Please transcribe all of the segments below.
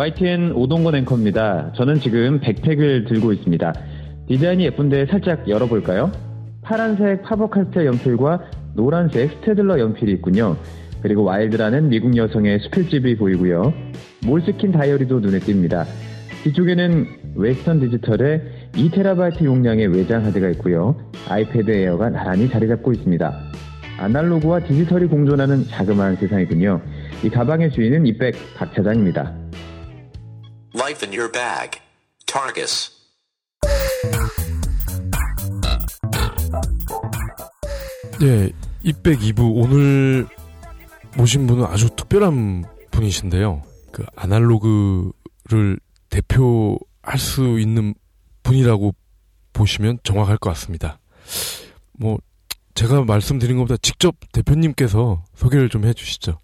YTN 오동건 앵커입니다. 저는 지금 백팩을 들고 있습니다. 디자인이 예쁜데 살짝 열어볼까요? 파란색 파버카스텔 연필과 노란색 스테들러 연필이 있군요. 그리고 Wild라는 미국 여성의 수필집이 보이고요. 몰스킨 다이어리도 눈에 띕니다. 뒤쪽에는 웨스턴 디지털의 2TB 용량의 외장 하드가 있고요. 아이패드 에어가 나란히 자리 잡고 있습니다. 아날로그와 디지털이 공존하는 자그마한 세상이군요. 이 가방의 주인은 이백 박 차장입니다. Life in your bag. Targus. 예, 이백 2부 오늘 모신 분은 아주 특별한 분이신데요. 그 아날로그를 대표할 수 있는 분이라고 보시면 정확할 것 같습니다. 뭐 제가 말씀드린 것보다 직접 대표님께서 소개를 좀 해주시죠.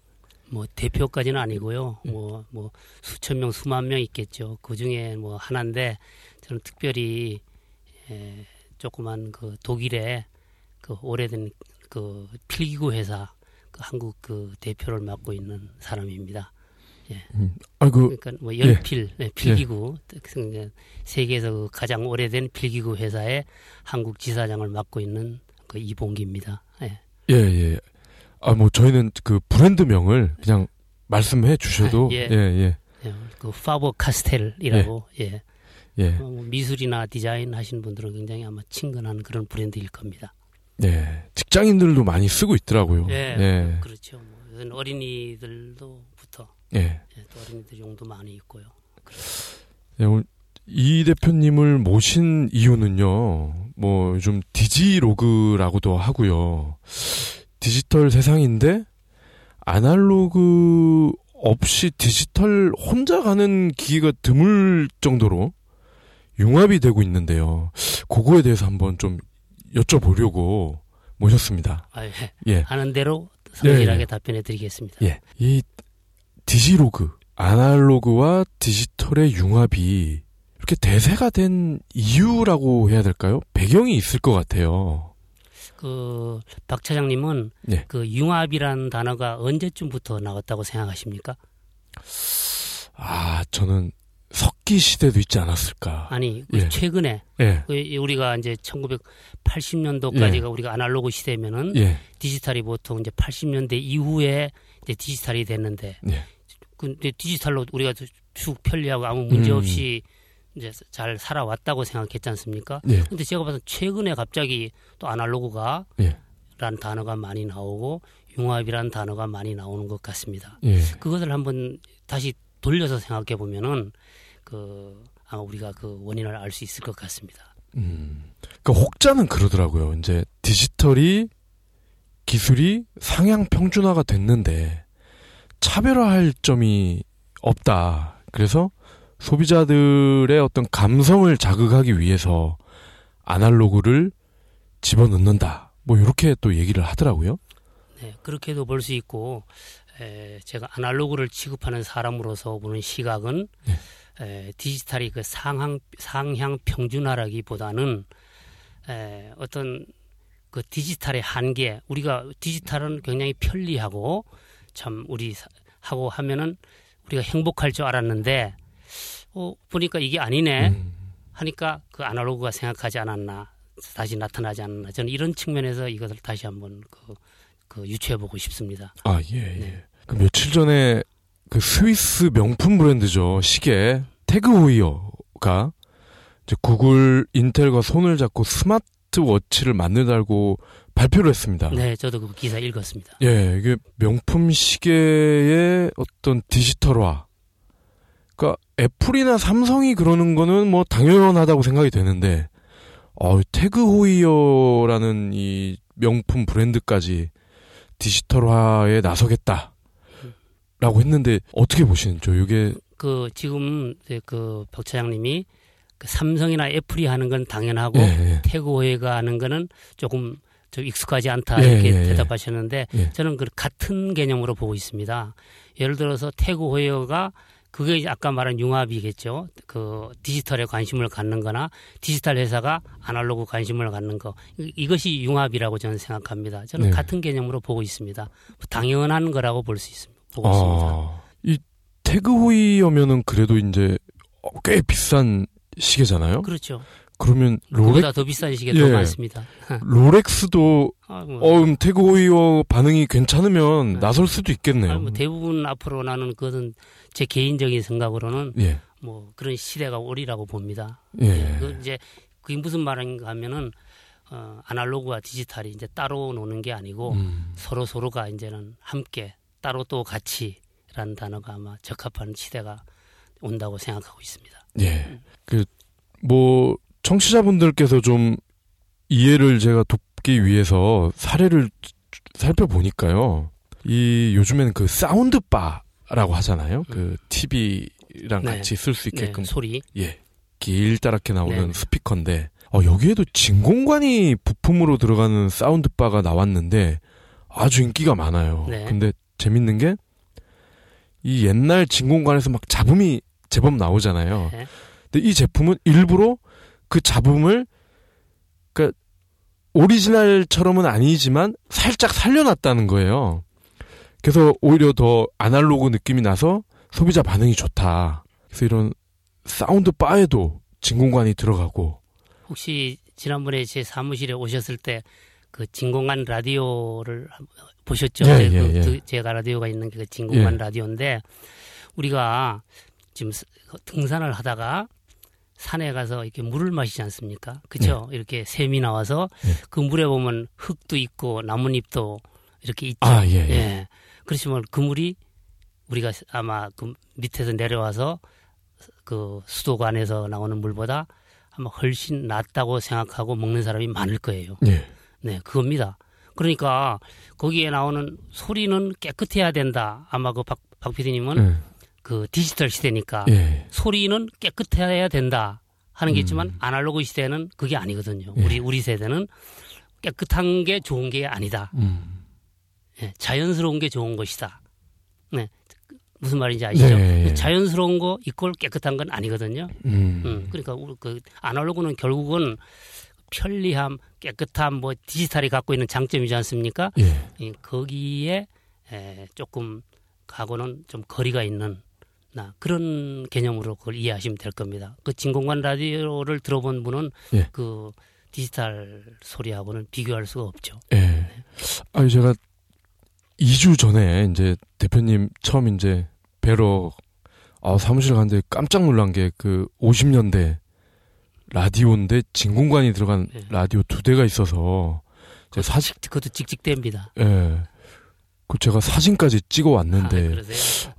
뭐 대표까지는 아니고요. 뭐뭐 수천 명, 수만 명 있겠죠. 그 중에 뭐 하나인데 저는 특별히 에, 조그만 그 독일의 그 오래된 그 필기구 회사 그 한국 그 대표를 맡고 있는 사람입니다. 아이고 그러니까 뭐 연필, 네, 필기구 그 세계에서 그 가장 오래된 필기구 회사의 한국 지사장을 맡고 있는 그 이봉기입니다. 예. 예 예. 아 뭐 저희는 그 브랜드명을 그냥 말씀해 주셔도 아, 예 예. 예. 예, 그 파버 카스텔이라고 예. 예. 어, 뭐 미술이나 디자인 하시는 분들은 굉장히 아마 친근한 그런 브랜드일 겁니다. 예. 직장인들도 많이 쓰고 있더라고요. 예, 예. 그렇죠. 뭐 어린이들도부터 예. 예, 또 어린이들 용도 많이 있고요. 예, 오늘 이 대표님을 모신 이유는요, 뭐, 요즘 디지로그라고도 하고요. 디지털 세상인데, 아날로그 없이 디지털 혼자 가는 기계가 드물 정도로 융합이 되고 있는데요. 그거에 대해서 한번 좀 여쭤보려고 모셨습니다. 아, 예. 예. 하는 대로 성실하게 예, 예. 답변해 드리겠습니다. 예. 이 디지로그, 아날로그와 디지털의 융합이 이렇게 대세가 된 이유라고 해야 될까요? 배경이 있을 것 같아요. 그, 박 차장님은 예. 그 융합이라는 단어가 언제쯤부터 나왔다고 생각하십니까? 아, 저는 석기 시대도 있지 않았을까. 아니, 그 예. 최근에 예, 그 우리가 이제 1980년도까지가 우리가 아날로그 시대면은 예, 디지털이 보통 이제 80년대 이후에 이제 디지털이 됐는데 예. 근데 디지털로 우리가 쭉 편리하고 아무 문제 음. 없이 이제 잘 살아왔다고 생각했지 않습니까? 예, 근데 제가 봐서 최근에 갑자기 또 아날로그가 예. 라는 단어가 많이 나오고 융합이라는 단어가 많이 나오는 것 같습니다. 예. 그것을 한번 다시 돌려서 생각해 보면은 그 아마 우리가 그 원인을 알 수 있을 것 같습니다. 음. 그러니까 혹자는 그러더라고요. 이제 디지털이 기술이 상향 평준화가 됐는데 차별화할 점이 없다. 그래서 소비자들의 어떤 감성을 자극하기 위해서 아날로그를 집어넣는다. 뭐 이렇게 또 얘기를 하더라고요. 네, 그렇게도 볼 수 있고 에, 제가 아날로그를 취급하는 사람으로서 보는 시각은 네. 에, 디지털이 그 상향 상향 평준화라기보다는 에, 어떤 그 디지털의 한계 우리가 디지털은 굉장히 편리하고 참 우리 사- 하고 하면은 우리가 행복할 줄 알았는데 어, 보니까 이게 아니네 음. 하니까 그 아날로그가 생각하지 않았나 다시 나타나지 않았나 저는 이런 측면에서 이것을 다시 한번 그, 그 유추해 보고 싶습니다. 아, 예, 예. 네. 그 며칠 전에 그 스위스 명품 브랜드죠. 시계 태그 호이어가 이제 구글, 인텔과 손을 잡고 스마트워치를 만들다고 발표를 했습니다. 네, 저도 그 기사 읽었습니다. 예, 이게 명품 시계의 어떤 디지털화. 애플이나 삼성이 그러는 거는 뭐 당연하다고 생각이 되는데, 어, 태그 호이어라는 이 명품 브랜드까지 디지털화에 나서겠다. 라고 했는데 어떻게 보시는죠? 이게 그 지금 그 박차장님이 그 삼성이나 애플이 하는 건 당연하고 예, 예. 태그호에가 하는 거는 조금 좀 익숙하지 않다 예, 이렇게 예, 예. 대답하셨는데 예. 저는 그 같은 개념으로 보고 있습니다. 예를 들어서 태그호에가 그게 아까 말한 융합이겠죠. 그 디지털에 관심을 갖는 거나 디지털 회사가 아날로그 관심을 갖는 거. 이- 이것이 융합이라고 저는 생각합니다. 저는 네. 같은 개념으로 보고 있습니다. 당연한 거라고 볼 수 있습니다. 보고 있습니다. 아, 이 태그 호이어면은 그래도 이제 어, 꽤 비싼 시계잖아요. 그렇죠. 그러면 로렉 그보다 더 비싼 시계 예. 더 많습니다. 롤렉스도 아, 뭐, 어, 음, 태그 호이어 반응이 괜찮으면 네. 나설 수도 있겠네요. 아니, 뭐 대부분 앞으로 나는 그것은 제 개인적인 생각으로는 예. 뭐 그런 시대가 오리라고 봅니다. 예. 그 이제 그게 무슨 말인가 하면은 어, 아날로그와 디지털이 이제 따로 노는 게 아니고 음. 서로 서로가 이제는 함께 따로 또 같이라는 단어가 아마 적합한 시대가 온다고 생각하고 있습니다. 예. 그, 뭐, 청취자분들께서 좀 이해를 제가 돕기 위해서 사례를 살펴보니까요. 이, 요즘에는 그 사운드 바라고 하잖아요. 그 TV랑 네. 같이 쓸수 네, 있게끔. 소리 예. 길다랗게 나오는 네. 스피커인데, 어, 여기에도 진공관이 부품으로 들어가는 사운드 바가 나왔는데 아주 인기가 많아요. 네. 근데 재밌는 게 이 옛날 진공관에서 막 잡음이 제법 나오잖아요. 네. 근데 이 제품은 일부러 그 잡음을 그러니까 오리지널처럼은 아니지만 살짝 살려놨다는 거예요. 그래서 오히려 더 아날로그 느낌이 나서 소비자 반응이 좋다. 그래서 이런 사운드 바에도 진공관이 들어가고 혹시 지난번에 제 사무실에 오셨을 때 그 진공관 라디오를 보셨죠? 예, 네, 예, 그 예. 드- 제가 라디오가 있는 그 진공관 예. 라디오인데 우리가 지금 스- 등산을 하다가 산에 가서 이렇게 물을 마시지 않습니까? 그렇죠? 이렇게 샘이 나와서 예. 그 물에 보면 흙도 있고 나뭇잎도 이렇게 있죠. 아, 예, 예. 그렇지만 그 물이 우리가 아마 그 밑에서 내려와서 그 수도관에서 나오는 물보다 아마 훨씬 낫다고 생각하고 먹는 사람이 많을 거예요. 예. 네, 그겁니다. 그러니까 거기에 나오는 소리는 깨끗해야 된다. 아마 그 박, 박 PD님은 예. 그 디지털 시대니까 예. 소리는 깨끗해야 된다 하는 게 있지만 음. 아날로그 시대는 그게 아니거든요. 예. 우리 우리 세대는 깨끗한 게 좋은 게 아니다. 음. 예, 자연스러운 게 좋은 것이다. 네. 무슨 말인지 아시죠? 네, 예. 자연스러운 거 이꼴 깨끗한 건 아니거든요. 음. 음, 그러니까 그 아날로그는 결국은 편리함, 깨끗함, 뭐 디지털이 갖고 있는 장점이지 않습니까? 예. 이, 거기에 에, 조금 가고는 좀 거리가 있는 나 그런 개념으로 그걸 이해하시면 될 겁니다. 그 진공관 라디오를 들어본 분은 예. 그 디지털 소리하고는 비교할 수가 없죠. 예. 아, 제가 2주 전에 이제 대표님 처음 이제 뵈러 아, 사무실 갔는데 깜짝 놀란 게 그 50년대 라디오인데 진공관이 들어간 네. 라디오 두 대가 있어서 제가 사진 그것도 찍찍댑니다. 예. 그 제가 사진까지 찍어 아, 왔는데?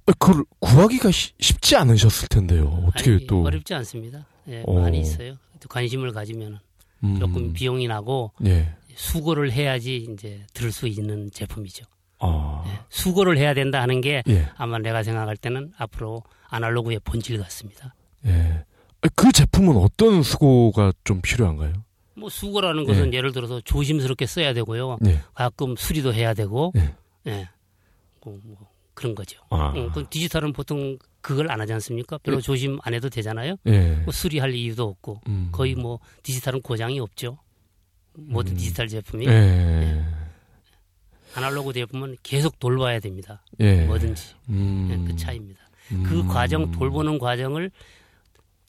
아, 그걸 구하기가 쉬- 쉽지 않으셨을 텐데요. 어떻게 아니, 또 어렵지 않습니다. 예, 어. 많이 있어요. 또 관심을 가지면 음, 조금 비용이 나고 예. 수고를 해야지 이제 들을 수 있는 제품이죠. 아. 예, 수고를 해야 된다 하는 게 예. 아마 내가 생각할 때는 앞으로 아날로그의 본질 같습니다. 예. 아, 그 제품은 어떤 수고가 좀 필요한가요? 뭐 수고라는 것은 예. 예를 들어서 조심스럽게 써야 되고요. 예. 가끔 수리도 해야 되고, 예. 예, 뭐, 뭐 그런 거죠. 아. 음, 그 디지털은 보통 그걸 안 하지 않습니까? 별로 예. 조심 안 해도 되잖아요. 예. 뭐 수리할 이유도 없고 음. 거의 뭐 디지털은 고장이 없죠. 모든 음. 디지털 제품이 예. 아날로그 제품은 계속 돌봐야 됩니다. 예. 뭐든지 음. 예, 그 차이입니다. 그 음. 과정 돌보는 과정을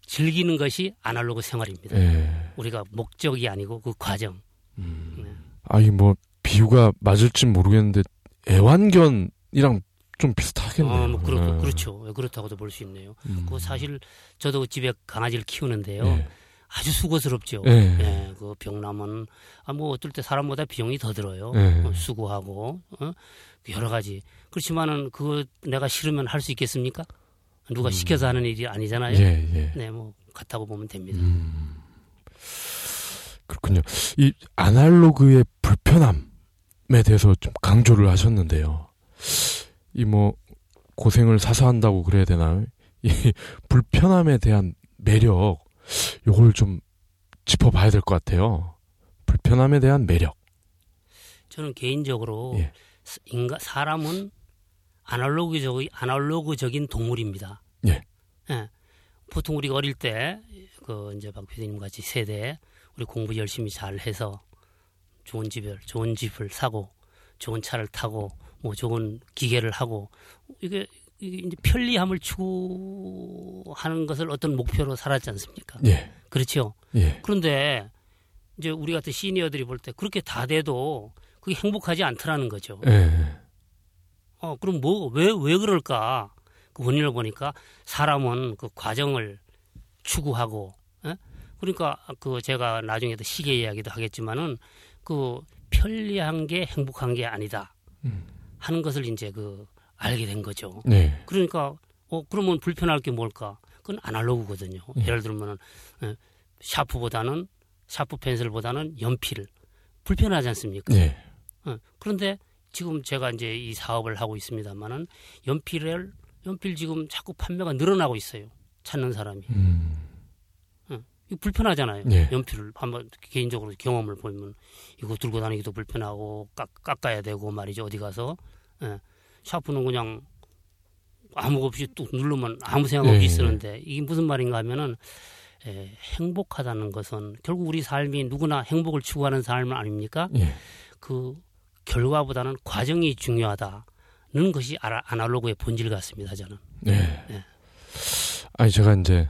즐기는 것이 아날로그 생활입니다. 예. 우리가 목적이 아니고 그 과정. 음. 네. 아니 뭐 비유가 맞을진 모르겠는데 애완견이랑 좀 비슷하겠네요. 어, 뭐 그렇, 예. 그렇죠. 예, 그렇다고도 볼 수 있네요. 음. 그 사실 저도 집에 강아지를 키우는데요. 예. 아주 수고스럽죠. 예. 예, 그 병남은 아, 뭐 어떨 때 사람보다 비용이 더 들어요. 예. 어, 수고하고 어? 여러 가지. 그렇지만은 그거 내가 싫으면 할 수 있겠습니까? 누가 시켜서 하는 일이 아니잖아요. 음. 예, 예. 네, 뭐 같다고 보면 됩니다. 음. 그렇군요. 이 아날로그의 불편함에 대해서 좀 강조를 하셨는데요. 이 뭐 고생을 사서 한다고 그래야 되나요? 이 불편함에 대한 매력 요걸 좀 짚어봐야 될 것 같아요. 불편함에 대한 매력. 저는 개인적으로 예. 인가 사람은 아날로그적 아날로그적인 동물입니다. 예. 예. 보통 우리가 어릴 때 그 이제 박 PD님 같이 세대 우리 공부 열심히 잘 해서 좋은 집을 좋은 집을 사고 좋은 차를 타고 뭐 좋은 기계를 하고 이게 이게 이제 편리함을 추구하는 것을 어떤 목표로 살았지 않습니까? 예. 그렇죠. 예. 그런데 이제 우리 같은 시니어들이 볼 때 그렇게 다 돼도 그게 행복하지 않더라는 거죠. 예. 어, 그럼 뭐, 왜, 왜 그럴까? 그 원인을 보니까 사람은 그 과정을 추구하고, 예? 그러니까 그 제가 나중에도 시계 이야기도 하겠지만은 그 편리한 게 행복한 게 아니다. 하는 것을 이제 그 알게 된 거죠. 네. 그러니까 어 그러면 불편할 게 뭘까? 그건 아날로그거든요. 예. 예를 들면은 예, 샤프보다는 샤프 펜슬보다는 연필 불편하지 않습니까? 예. 어, 그런데 지금 제가 이제 이 사업을 하고 있습니다만은 연필을 연필 지금 자꾸 판매가 늘어나고 있어요. 찾는 사람이 음. 불편하잖아요. 예. 연필을 한번 개인적으로 경험을 보면 이거 들고 다니기도 불편하고 깎, 깎아야 되고 말이죠. 어디 가서 예. 샤프는 그냥 아무 없이 뚝 누르면 아무 생각 없이 예, 예. 쓰는데 이게 무슨 말인가 하면은 에, 행복하다는 것은 결국 우리 삶이 누구나 행복을 추구하는 삶 아닙니까? 예. 그 결과보다는 과정이 중요하다는 것이 아날로그의 본질 같습니다. 저는. 네. 예. 아니 제가 이제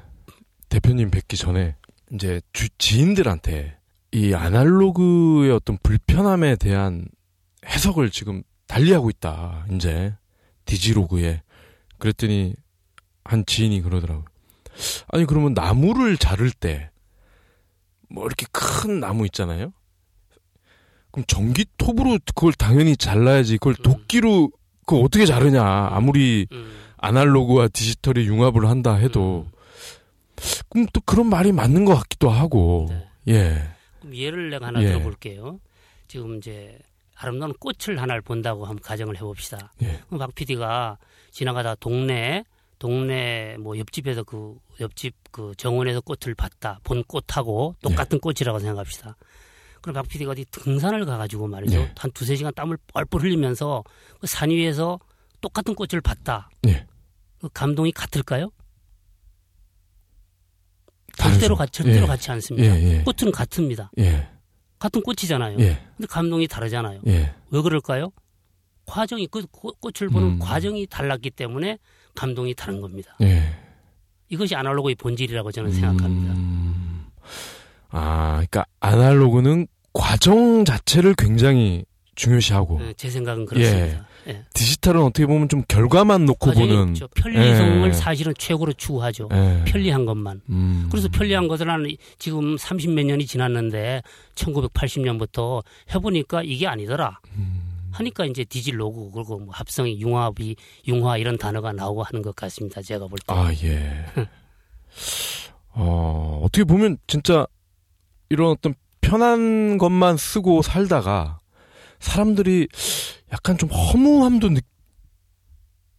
대표님 뵙기 전에 이제 주, 지인들한테 이 아날로그의 어떤 불편함에 대한 해석을 지금 달리하고 있다. 이제 디지로그에 그랬더니 한 지인이 그러더라고요. 아니 그러면 나무를 자를 때 뭐 이렇게 큰 나무 있잖아요. 그럼 전기톱으로 그걸 당연히 잘라야지. 그걸 음. 도끼로 그거 어떻게 자르냐. 아무리 음, 아날로그와 디지털이 융합을 한다 해도 음. 그럼 또 그런 말이 맞는 것 같기도 하고 네. 예 그럼 예를 내가 하나 예. 들어볼게요. 지금 이제 아름다운 꽃을 하나를 본다고 한번 가정을 해봅시다. 예. 그럼 박 PD가 지나가다 동네 동네 뭐 옆집에서 그 옆집 그 정원에서 꽃을 봤다 본 꽃하고 똑같은 예. 꽃이라고 생각합시다. 그럼 박 PD가 어디 등산을 가가지고 말이죠 예. 한 두세 시간 땀을 뻘뻘 흘리면서 그 산 위에서 똑같은 꽃을 봤다. 예. 그 감동이 같을까요? 절대로 같 절대로 예. 같지 않습니다. 예, 예. 꽃은 같습니다. 예. 같은 꽃이잖아요. 예. 근데 감동이 다르잖아요. 예. 왜 그럴까요? 과정이 그 꽃- 꽃을 보는 음. 과정이 달랐기 때문에 감동이 다른 겁니다. 예. 이것이 아날로그의 본질이라고 저는 생각합니다. 음. 아, 그러니까 아날로그는 과정 자체를 굉장히 중요시하고 예, 제 생각은 그렇습니다. 예. 디지털은 어떻게 보면 좀 결과만 놓고 보는 없죠. 편리성을 예. 사실은 최고로 추구하죠. 예. 편리한 것만. 음. 그래서 편리한 것을 한 지금 30몇 년이 지났는데 1980년부터 해보니까 이게 아니더라. 음. 하니까 이제 디질로그 그리고 뭐 합성이 융합이 융화 이런 단어가 나오고 하는 것 같습니다. 제가 볼 때. 아, 예. 어, 어떻게 보면 진짜 이런 어떤 편한 것만 쓰고 살다가 사람들이 약간 좀 허무함도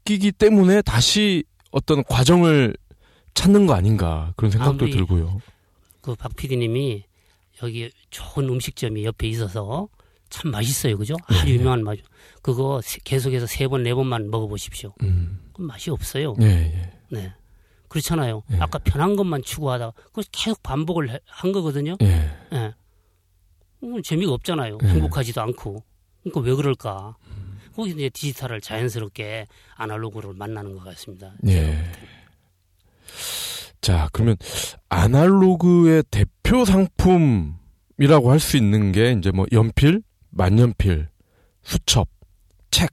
느끼기 때문에 다시 어떤 과정을 찾는 거 아닌가 그런 생각도 아무리 들고요. 그 박 PD님이 여기 좋은 음식점이 옆에 있어서 참 맛있어요, 그죠? 아주 네. 유명한 맛. 그거 세- 계속해서 세 번 네 번만 먹어보십시오. 음. 그럼 맛이 없어요. 예, 예. 네, 그렇잖아요. 네. 아까 편한 것만 추구하다 그 계속 반복을 해- 한 거거든요. 예. 예, 음, 재미가 없잖아요. 네. 행복하지도 않고. 그러니까 왜 그럴까? 거기 이제 디지털을 자연스럽게 아날로그를 만나는 것 같습니다. 예. 자, 그러면 아날로그의 대표 상품이라고 할 수 있는 게 이제 뭐 연필, 만년필, 수첩, 책,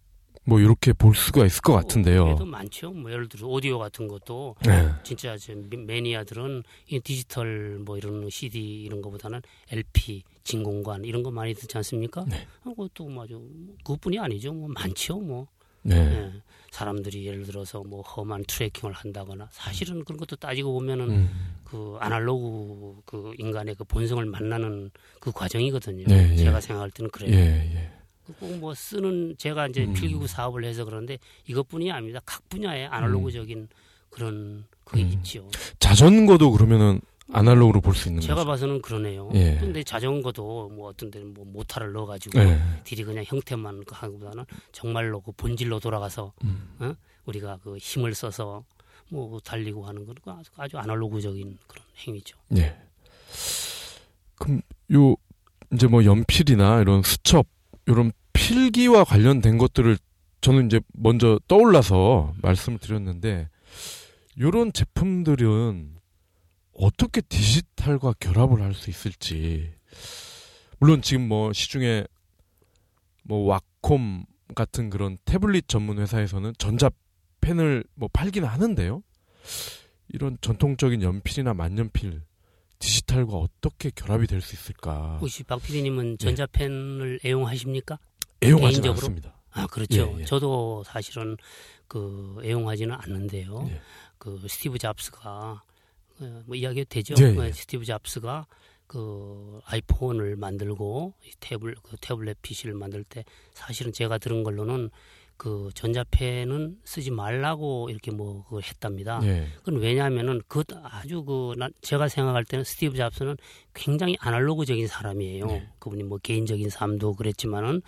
뭐 이렇게 볼 수가 있을 것 같은데요. 그래도 많죠. 뭐 예를 들어 오디오 같은 것도 네. 진짜 매- 매니아들은 이 디지털 뭐 이런 CD 이런 거보다는 LP, 진공관 이런 거 많이 듣지 않습니까? 네. 그것도 맞아. 그것뿐이 아니죠. 뭐 많죠. 뭐 네. 예. 사람들이 예를 들어서 뭐 험한 트래킹을 한다거나 사실은 그런 것도 따지고 보면은 음. 그 아날로그 그 인간의 그 본성을 만나는 그 과정이거든요. 네, 예. 제가 생각할 때는 그래요. 예, 예. 꼭 뭐 쓰는 제가 이제 음. 필기구 사업을 해서 그런데 이것뿐이 아닙니다. 각 분야의 아날로그적인 그런 그게 음. 있지요. 자전거도 그러면은 아날로그로 볼 수 있는 제가 거죠. 봐서는 그러네요. 예. 근데 자전거도 뭐 어떤 데는 뭐 모터를 넣어가지고 네. 딜이 그냥 형태만 그 하기보다는 정말로 그 본질로 돌아가서 음. 어? 우리가 그 힘을 써서 뭐 달리고 하는 건 아주, 아주 아날로그적인 그런 행위죠. 예. 그럼 요 이제 뭐 연필이나 이런 수첩 이런 필기와 관련된 것들을 저는 이제 먼저 떠올라서 말씀을 드렸는데 요런 제품들은 어떻게 디지털과 결합을 할 수 있을지 물론 지금 뭐 시중에 뭐 왁콤 같은 그런 태블릿 전문 회사에서는 전자 펜을 뭐 팔기는 하는데요. 이런 전통적인 연필이나 만년필 디지털과 어떻게 결합이 될 수 있을까? 혹시 박 PD님은 전자펜을 애용하십니까? 애용하지? 않습니다. 아 그렇죠. 예, 예. 저도 사실은 그 애용하지는 않는데요. 예. 그 스티브 잡스가 어, 뭐 이야기해도 되죠. 예, 예. 어, 스티브 잡스가 그 아이폰을 만들고 이 태블 그 태블릿 PC를 만들 때 사실은 제가 들은 걸로는 그 전자펜은 쓰지 말라고 이렇게 뭐 그걸 했답니다. 예. 그건 왜냐하면은 그 아주 그 난- 제가 생각할 때는 스티브 잡스는 굉장히 아날로그적인 사람이에요. 네. 그분이 뭐 개인적인 삶도 그랬지만은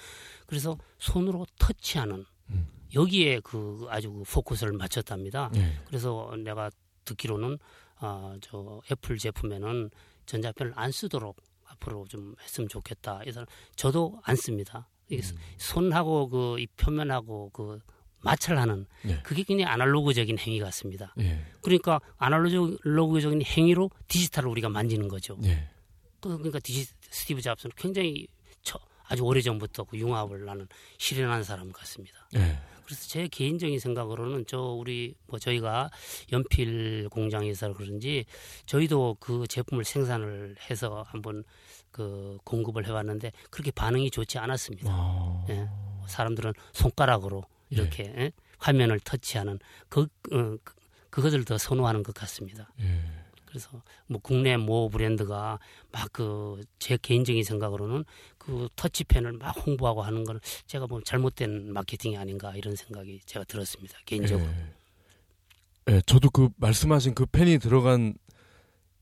그래서 손으로 터치하는 음. 여기에 그 아주 그 포커스를 맞췄답니다. 예. 그래서 내가 듣기로는 아저 애플 제품에는 전자펜을 안 쓰도록 앞으로 좀 했으면 좋겠다. 그래서 저도 안 씁니다. 음. 손하고 그 이 표면하고 그 마찰하는 네. 그게 굉장히 아날로그적인 행위 같습니다. 예. 그러니까 아날로그적인 행위로 디지털을 우리가 만지는 거죠. 예. 그- 그러니까 디지, 스티브 잡스는 굉장히 처- 아주 오래 전부터 그 융합을 나는 실현한 사람 같습니다. 예. 그래서 제 개인적인 생각으로는 저 우리 뭐 저희가 연필 공장에서 그런지 저희도 그 제품을 생산을 해서 한번 그 공급을 해봤는데 그렇게 반응이 좋지 않았습니다. 아. 예. 사람들은 손가락으로 이렇게 예? 화면을 터치하는 그 어, 그- 그것을 더 선호하는 것 같습니다. 예. 그래서 뭐 국내 모 브랜드가 막 그 제 개인적인 생각으로는 그 터치펜을 막 홍보하고 하는 거는 제가 뭐 잘못된 마케팅이 아닌가 이런 생각이 제가 들었습니다. 개인적으로. 예. 예, 저도 그 말씀하신 그 펜이 들어간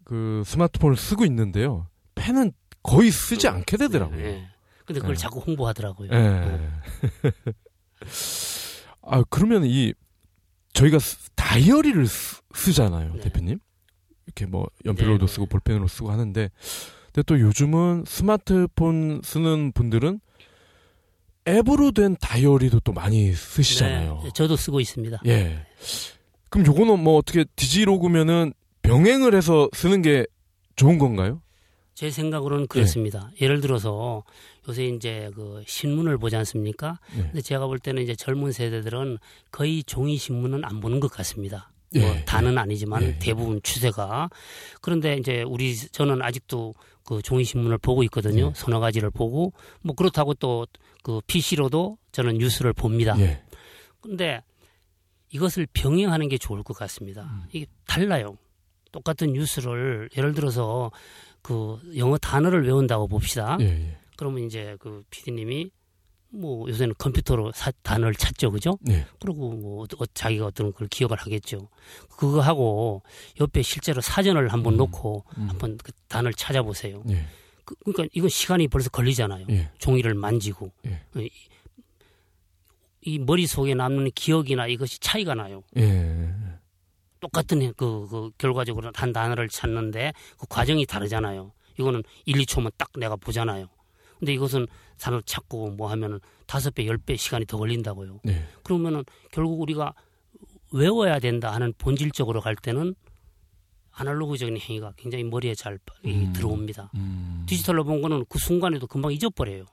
그 스마트폰을 쓰고 있는데요. 펜은 거의 쓰지 않게 되더라고요. 예. 근데 그걸 예. 자꾸 홍보하더라고요. 예. 아, 그러면 이 저희가 쓰- 다이어리를 쓰, 잖아요 네. 대표님. 이렇게 뭐 연필로도 네, 네. 쓰고 볼펜으로 쓰고 하는데 근데 또 요즘은 스마트폰 쓰는 분들은 앱으로 된 다이어리도 또 많이 쓰시잖아요. 네, 저도 쓰고 있습니다. 예. 그럼 요거는 뭐 어떻게 디지로그면은 병행을 해서 쓰는 게 좋은 건가요? 제 생각으로는 그렇습니다. 예를 들어서 요새 이제 그 신문을 보지 않습니까? 예. 근데 제가 볼 때는 이제 젊은 세대들은 거의 종이 신문은 안 보는 것 같습니다. 예, 뭐 다는 아니지만 예, 예. 대부분 추세가 그런데 이제 우리 저는 아직도 그 종이 신문을 보고 있거든요. 예. 서너 가지를 보고 뭐 그렇다고 또 그 PC로도 저는 뉴스를 봅니다. 예. 근데 이것을 병행하는 게 좋을 것 같습니다. 음. 이게 달라요. 똑같은 뉴스를 예를 들어서 그 영어 단어를 외운다고 봅시다. 예, 예. 그러면 이제 그 PD님이 뭐 요새는 컴퓨터로 사- 단어를 찾죠, 그죠? 예. 그리고 뭐 어- 자기가 어떤 걸 기억을 하겠죠. 그거 하고 옆에 실제로 사전을 한번 음. 놓고 음. 한번 그 단어를 찾아보세요. 예. 그, 러니까 이건 시간이 벌써 걸리잖아요. 예. 종이를 만지고 예. 이, 이 머릿 속에 남는 기억이나 이것이 차이가 나요. 예. 똑같은 그, 그 결과적으로 한 단어를 찾는데 그 과정이 다르잖아요. 이거는 1, 2초면 딱 내가 보잖아요. 근데 이것은 단어를 찾고 뭐 하면은 다섯 배, 열 배 시간이 더 걸린다고요. 예. 그러면은 결국 우리가 외워야 된다 하는 본질적으로 갈 때는 아날로그적인 행위가 굉장히 머리에 잘 이- 음. 들어옵니다. 음. 디지털로 본 거는 그 순간에도 금방 잊어버려요.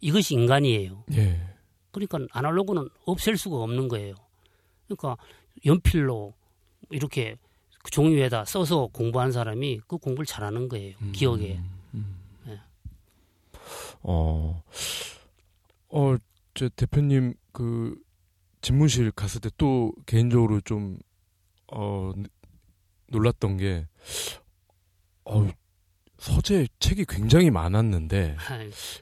이것이 인간이에요. 예. 그러니까 아날로그는 없앨 수가 없는 거예요. 그러니까 연필로 이렇게 그 종이 위에다 써서 공부한 사람이 그 공부를 잘하는 거예요. 기억에. 네. 어, 어, 저 대표님 그 집무실 갔을 때 또 개인적으로 좀 어, 놀랐던 게 어, 서재 책이 굉장히 많았는데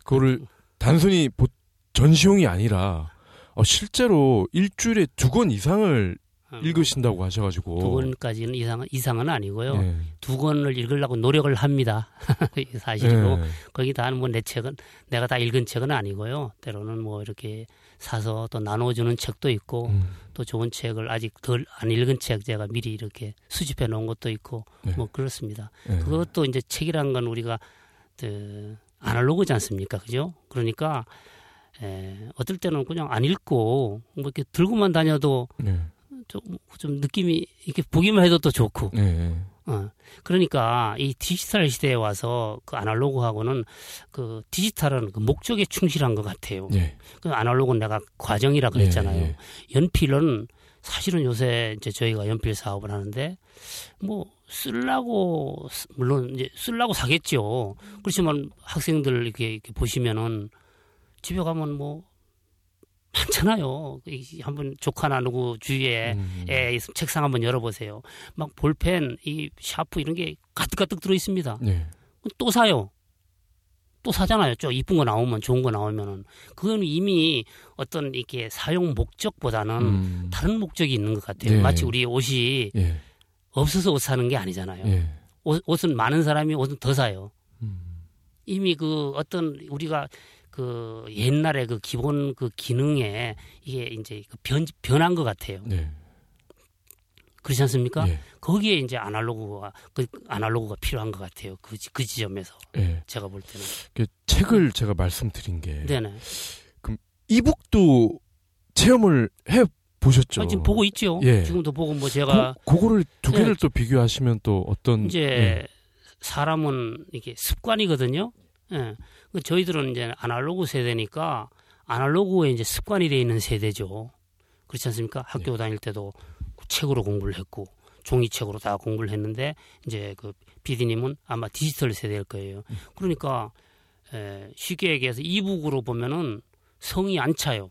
그거를 단순히 보- 전시용이 아니라 어, 실제로 일주일에 두 권 이상을 어, 읽으신다고 하셔가지고 두 권까지는 이상, 이상은 아니고요. 예. 두 권을 읽으려고 노력을 합니다. 사실이고 예. 거기 다뭐내 책은 내가 다 읽은 책은 아니고요. 때로는 뭐 이렇게 사서 또 나눠주는 책도 있고 음, 또 좋은 책을 아직 덜 안 읽은 책 제가 미리 이렇게 수집해 놓은 것도 있고 네. 뭐 그렇습니다. 예. 그것도 이제 책이란 건 우리가 그 아날로그지 않습니까? 그죠? 그러니까 에, 어떨 때는 그냥 안 읽고 뭐 이렇게 들고만 다녀도 네. 좀, 좀 느낌이 이렇게 보기만 해도 또 좋고 네. 어. 그러니까 이 디지털 시대에 와서 그 아날로그하고는 그 디지털은 그 목적에 충실한 것 같아요. 예. 그 아날로그는 내가 과정이라 그랬잖아요. 예, 예. 연필은 사실은 요새 이제 저희가 연필 사업을 하는데 뭐 쓸라고 쓰- 물론 이제 쓸라고 사겠죠. 그렇지만 학생들 이렇게, 이렇게 보시면은 집에 가면 뭐 많잖아요. 이 한번 조카 나 누구 주위에 음. 에 있으면 책상 한번 열어보세요. 막 볼펜, 이 샤프 이런 게 가득가득 들어 있습니다. 네. 또 사요. 또 사잖아요. 좀 이쁜 거 나오면 좋은 거 나오면은 그건 이미 어떤 이렇게 사용 목적보다는 음. 다른 목적이 있는 것 같아요. 네. 마치 우리 옷이 예. 없어서 옷 사는 게 아니잖아요. 예. 옷, 옷은 많은 사람이 옷은 더 사요. 음. 이미 그 어떤 우리가 그 옛날에 그 기본 그 기능에 이게 이제 그 변, 변한 것 같아요. 네. 그렇지 않습니까? 예. 거기에 이제 아날로그가 그 아날로그가 필요한 것 같아요. 그, 지- 그 지점에서 예. 제가 볼 때는. 그 책을 제가 말씀드린 게 네네. 이북도 체험을 해 보셨죠? 아, 지금 보고 있죠. 예. 지금도 보고 뭐 제가 그, 그거를 두 개를 예. 또 비교하시면 또 어떤 이제 예. 사람은 이게 습관이거든요. 예. 그 저희들은 이제 아날로그 세대니까 아날로그에 이제 습관이 돼 있는 세대죠. 그렇지 않습니까? 학교 네. 다닐 때도 책으로 공부를 했고 종이책으로 다 공부를 했는데 이제 그 비디님은 아마 디지털 세대일 거예요. 음. 그러니까 에, 쉽게 얘기해서 이북으로 보면은 성이 안 차요.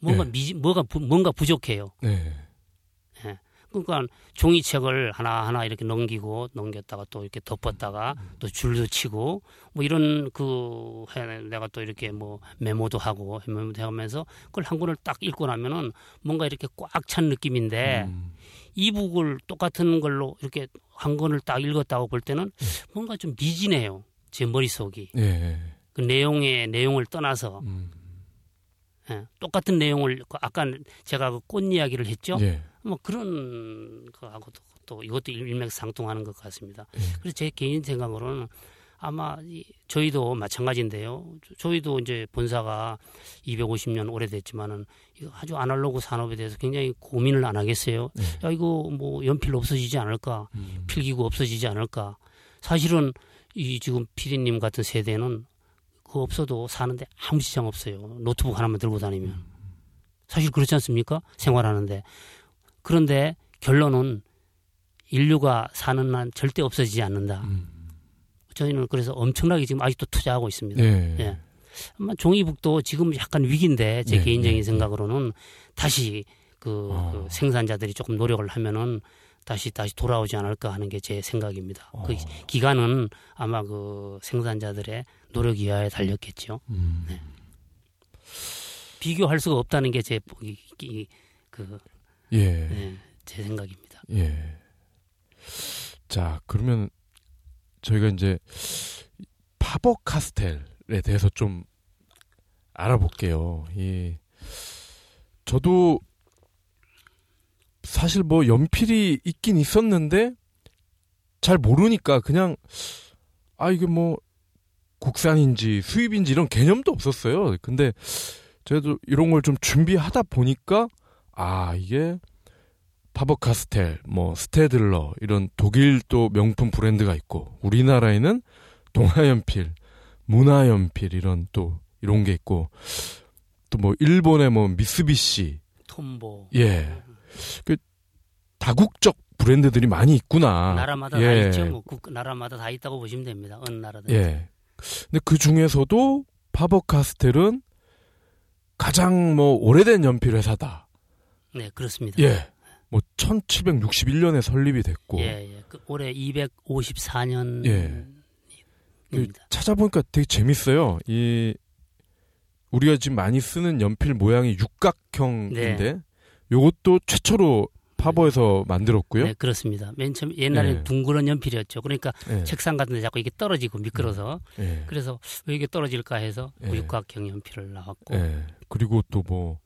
뭔가 네. 미 뭐가 부- 뭔가 부족해요. 네. 그러니까 종이책을 하나하나 이렇게 넘기고 넘겼다가 또 이렇게 덮었다가 또 줄도 치고 뭐 이런 그 해- 내가 또 이렇게 뭐 메모도 하고 메모도 하면서 그걸 한 권을 딱 읽고 나면은 뭔가 이렇게 꽉 찬 느낌인데 음. 이북을 똑같은 걸로 이렇게 한 권을 딱 읽었다고 볼 때는 뭔가 좀 미진해요. 제 머릿속이. 예. 그 내용의 내용을 떠나서 음. 예, 똑같은 내용을 그 아까 제가 그 꽃 이야기를 했죠. 예. 뭐 그런 거하고도 또 이것도 일맥상통하는 것 같습니다. 예. 그래서 제 개인 생각으로는 아마 이 저희도 마찬가지인데요. 저- 저희도 이제 본사가 250년 오래됐지만은 아주 아날로그 산업에 대해서 굉장히 고민을 안 하겠어요. 네. 야 이거 뭐 연필 없어지지 않을까? 음. 필기구 없어지지 않을까? 사실은 이 지금 피디님 같은 세대는 그거 없어도 사는데 아무 지장 없어요. 노트북 하나만 들고 다니면. 사실 그렇지 않습니까? 생활하는데. 그런데 결론은 인류가 사는 난 절대 없어지지 않는다. 음. 저희는 그래서 엄청나게 지금 아직도 투자하고 있습니다. 예. 예. 아마 종이북도 지금 약간 위기인데 제 네, 개인적인 네, 생각으로는 다시 그, 어. 그 생산자들이 조금 노력을 하면은 다시 다시 돌아오지 않을까 하는 게 제 생각입니다. 그 어. 기간은 아마 그 생산자들의 노력 이하에 달렸겠죠. 음. 비교할 수가 없다는 게 제 그, 예. 예, 제 생각입니다. 예. 자, 그러면 저희가 이제 파버 카스텔에 대해서 좀 알아볼게요. 이 저도 사실 뭐 연필이 있긴 있었는데 잘 모르니까 그냥 아 이게 뭐 국산인지 수입인지 이런 개념도 없었어요. 근데 저도 이런 걸 좀 준비하다 보니까 아 이게 파버카스텔, 뭐 스테들러 이런 독일 또 명품 브랜드가 있고 우리나라에는 동아연필, 문화연필 이런 또 이런 게 있고 또 뭐 일본의 뭐 미쓰비시 톰보 예. 그 다국적 브랜드들이 많이 있구나. 나라마다 예. 다 있죠. 뭐 국, 나라마다 다 있다고 보시면 됩니다. 어느 나라든. 예. 근데 그 중에서도 파버카스텔은 가장 뭐 오래된 연필 회사다. 네, 그렇습니다. 예. 뭐 1761년에 설립이 됐고 예, 예. 그 올해 254년. 예. 그. 찾아보니까 되게 재밌어요. 이 우리가 지금 많이 쓰는 연필 모양이 육각형인데 요것도 최초로 파버에서 만들었고요. 네, 그렇습니다. 맨 처음 옛날에 예. 둥그런 연필이었죠. 그러니까 예. 책상 같은 데 자꾸 이게 떨어지고 미끄러서 예. 그래서 왜 이게 떨어질까 해서 예. 육각형 연필을 나왔고 예. 그리고 또 뭐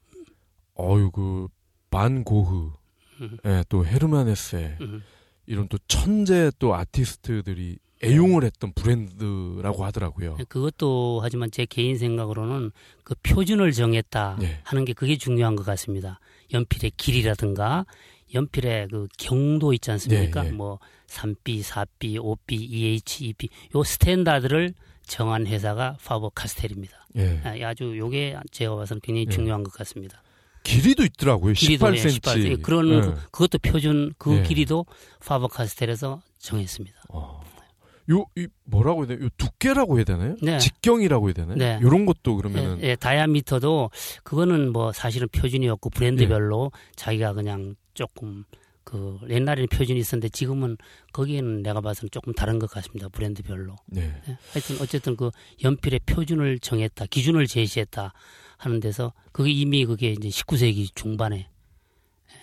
어유 그 반고흐 음. 예, 또 헤르만 헤세 음, 이런 또 천재 또 아티스트들이 애용을 했던 브랜드라고 하더라고요. 그것도 하지만 제 개인 생각으로는 그 표준을 정했다 네. 하는 게 그게 중요한 것 같습니다. 연필의 길이라든가 연필의 그 경도 있지 않습니까? 네, 네. 뭐 3B, 4B, 5B, 2H, 2B 요 스탠다드를 정한 회사가 파버 카스텔입니다. 예. 아, 아주 요게 제가 봐서는 굉장히 네. 중요한 것 같습니다. 길이도 있더라고요. 길이도 18cm. 예, 18cm. 그런 예. 그- 그것도 표준 그 네. 길이도 파버 카스텔에서 정했습니다. 어. 요, 이, 뭐라고 해야 되나? 요 두께라고 해야 되나요? 네. 직경이라고 해야 되나요? 네. 요런 것도 그러면은. 예, 예, 다이아미터도 그거는 뭐 사실은 표준이었고 브랜드별로 자기가 그냥 조금 그 옛날에는 표준이 있었는데 지금은 거기에는 내가 봐서는 조금 다른 것 같습니다 브랜드별로. 네. 예, 하여튼 어쨌든 그 연필의 표준을 정했다, 기준을 제시했다 하는 데서 그게 이미 그게 이제 19세기 중반에 예,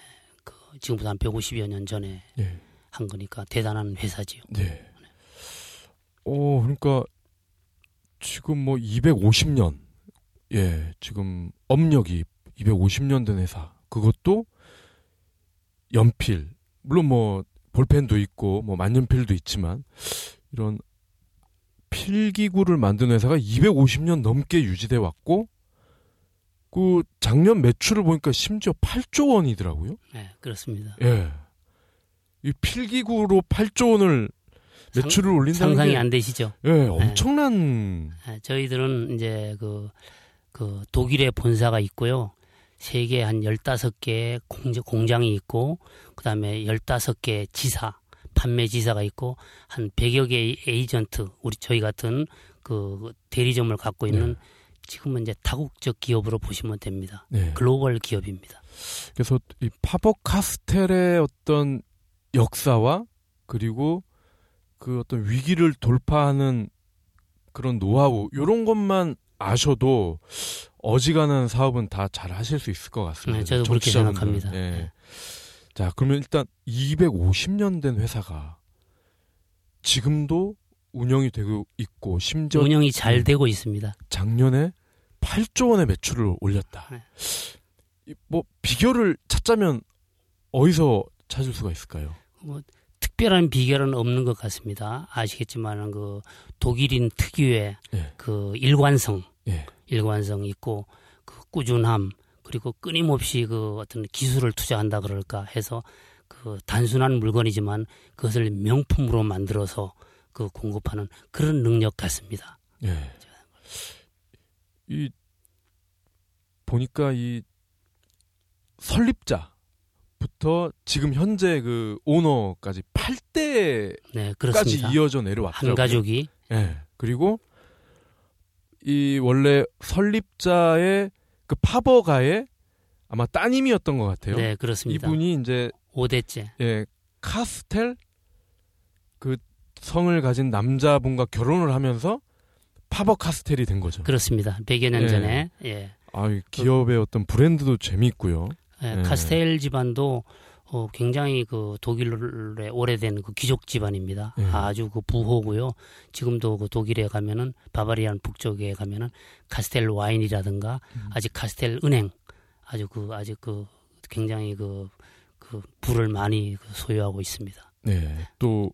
그 지금부터 한 150여 년 전에 예. 한 거니까 대단한 회사지요. 네. 어, 그러니까 지금 뭐 250년 예, 지금 업력이 250년 된 회사. 그것도 연필. 물론 뭐 볼펜도 있고 뭐 만년필도 있지만 이런 필기구를 만든 회사가 250년 넘게 유지돼 왔고 그 작년 매출을 보니까 심지어 8조 원이더라고요. 네, 그렇습니다. 예. 이 필기구로 8조 원을 상- 매출을 올린다는 상상이 게 안 되시죠? 예, 엄청난 아, 저희들은 이제 그, 그 독일에 본사가 있고요. 세계 한 15개 공장, 공장이 있고, 그 다음에 15개 지사, 판매 지사가 있고, 한 100여 개의 에이전트, 우리 저희 같은 그 대리점을 갖고 있는 지금은 이제 다국적 기업으로 보시면 됩니다. 네. 글로벌 기업입니다. 그래서 이 파버 카스텔의 어떤 역사와 그리고 그 어떤 위기를 돌파하는 그런 노하우 요런 것만 아셔도 어지간한 사업은 다 잘 하실 수 있을 것 같습니다. 네, 저도 그렇게. 생각합니다. 예. 네. 자, 그러면 일단 250년 된 회사가 지금도 운영이 되고 있고 심지어 운영이 잘 네. 되고 있습니다. 작년에 8조 원의 매출을 올렸다. 네. 이뭐 비결을 찾자면 어디서 찾을 수가 있을까요? 뭐 특별한 비결은 없는 것 같습니다. 아시겠지만 그 독일인 특유의 예. 그 일관성, 예. 일관성 있고 그 꾸준함 그리고 끊임없이 그 어떤 기술을 투자한다 그럴까 해서 그 단순한 물건이지만 그것을 명품으로 만들어서 그 공급하는 그런 능력 같습니다. 예. 이 보니까 이 설립자부터 지금 현재 그 오너까지 8대까지 네. 이어져 내려왔더라고요. 한 가족이 예. 그리고 이 원래 설립자의 그 파버가의 아마 따님이었던 것 같아요. 네, 그렇습니다. 이분이 이제 5대째. 예, 카스텔 그 성을 가진 남자분과 결혼을 하면서 파버 카스텔이 된 거죠. 그렇습니다. 100여 년 예. 전에 예. 아, 이 기업의 어떤 브랜드도 재미있고요. 예, 네. 카스텔 집안도 어, 굉장히 그 독일의 오래된 그 귀족 집안입니다. 네. 아주 그 부호고요. 지금도 그 독일에 가면은 바바리안 북쪽에 가면은 카스텔 와인이라든가 음. 아직 카스텔 은행 아주 그 아직 그 굉장히 그, 그 부를 많이 그 소유하고 있습니다. 네. 또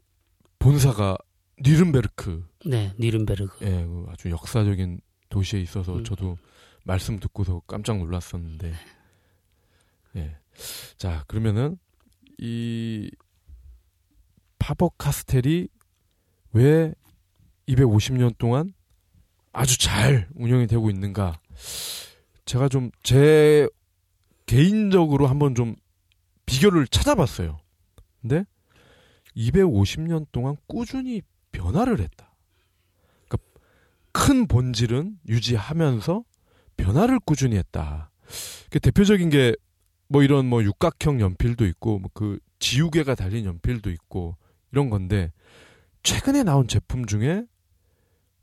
본사가 니른베르크 네, 니른베르그. 예, 그 아주 역사적인 도시에 있어서 음. 저도 말씀 듣고서 깜짝 놀랐었는데. 예. 자, 그러면은 이 파버 카스텔이 왜 250년 동안 아주 잘 운영이 되고 있는가? 제가 좀 제 개인적으로 한번 좀 비결을 찾아봤어요. 근데 250년 동안 꾸준히 변화를 했다. 큰 본질은 유지하면서 변화를 꾸준히 했다. 그 대표적인 게 뭐 이런 뭐 육각형 연필도 있고 뭐 그 지우개가 달린 연필도 있고 이런 건데 최근에 나온 제품 중에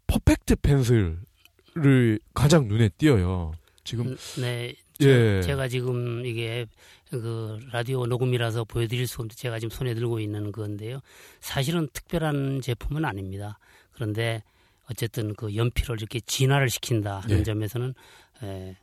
퍼펙트 펜슬을 가장 눈에 띄어요. 지금 네, 예. 제, 가 지금 이게 그 라디오 녹음이라서 보여드릴 수 없는데 제가 지금 손에 들고 있는 건데요. 사실은 특별한 제품은 아닙니다. 그런데 어쨌든 그 연필을 이렇게 진화를 시킨다 하는 네. 점에서는 에,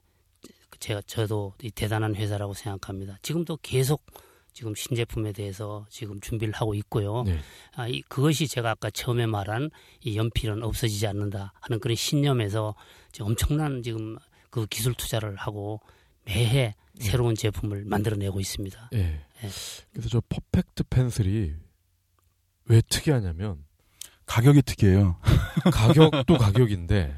제가 저도 이 대단한 회사라고 생각합니다. 지금도 계속 지금 신제품에 대해서 지금 준비를 하고 있고요. 네. 아, 이, 그것이 제가 아까 처음에 말한 이 연필은 없어지지 않는다 하는 그런 신념에서 엄청난 지금 그 기술 투자를 하고 매해 새로운 제품을 만들어내고 있습니다. 예. 예. 그래서 저 퍼펙트 펜슬이 왜 특이하냐면 가격이 특이해요. 가격도 가격인데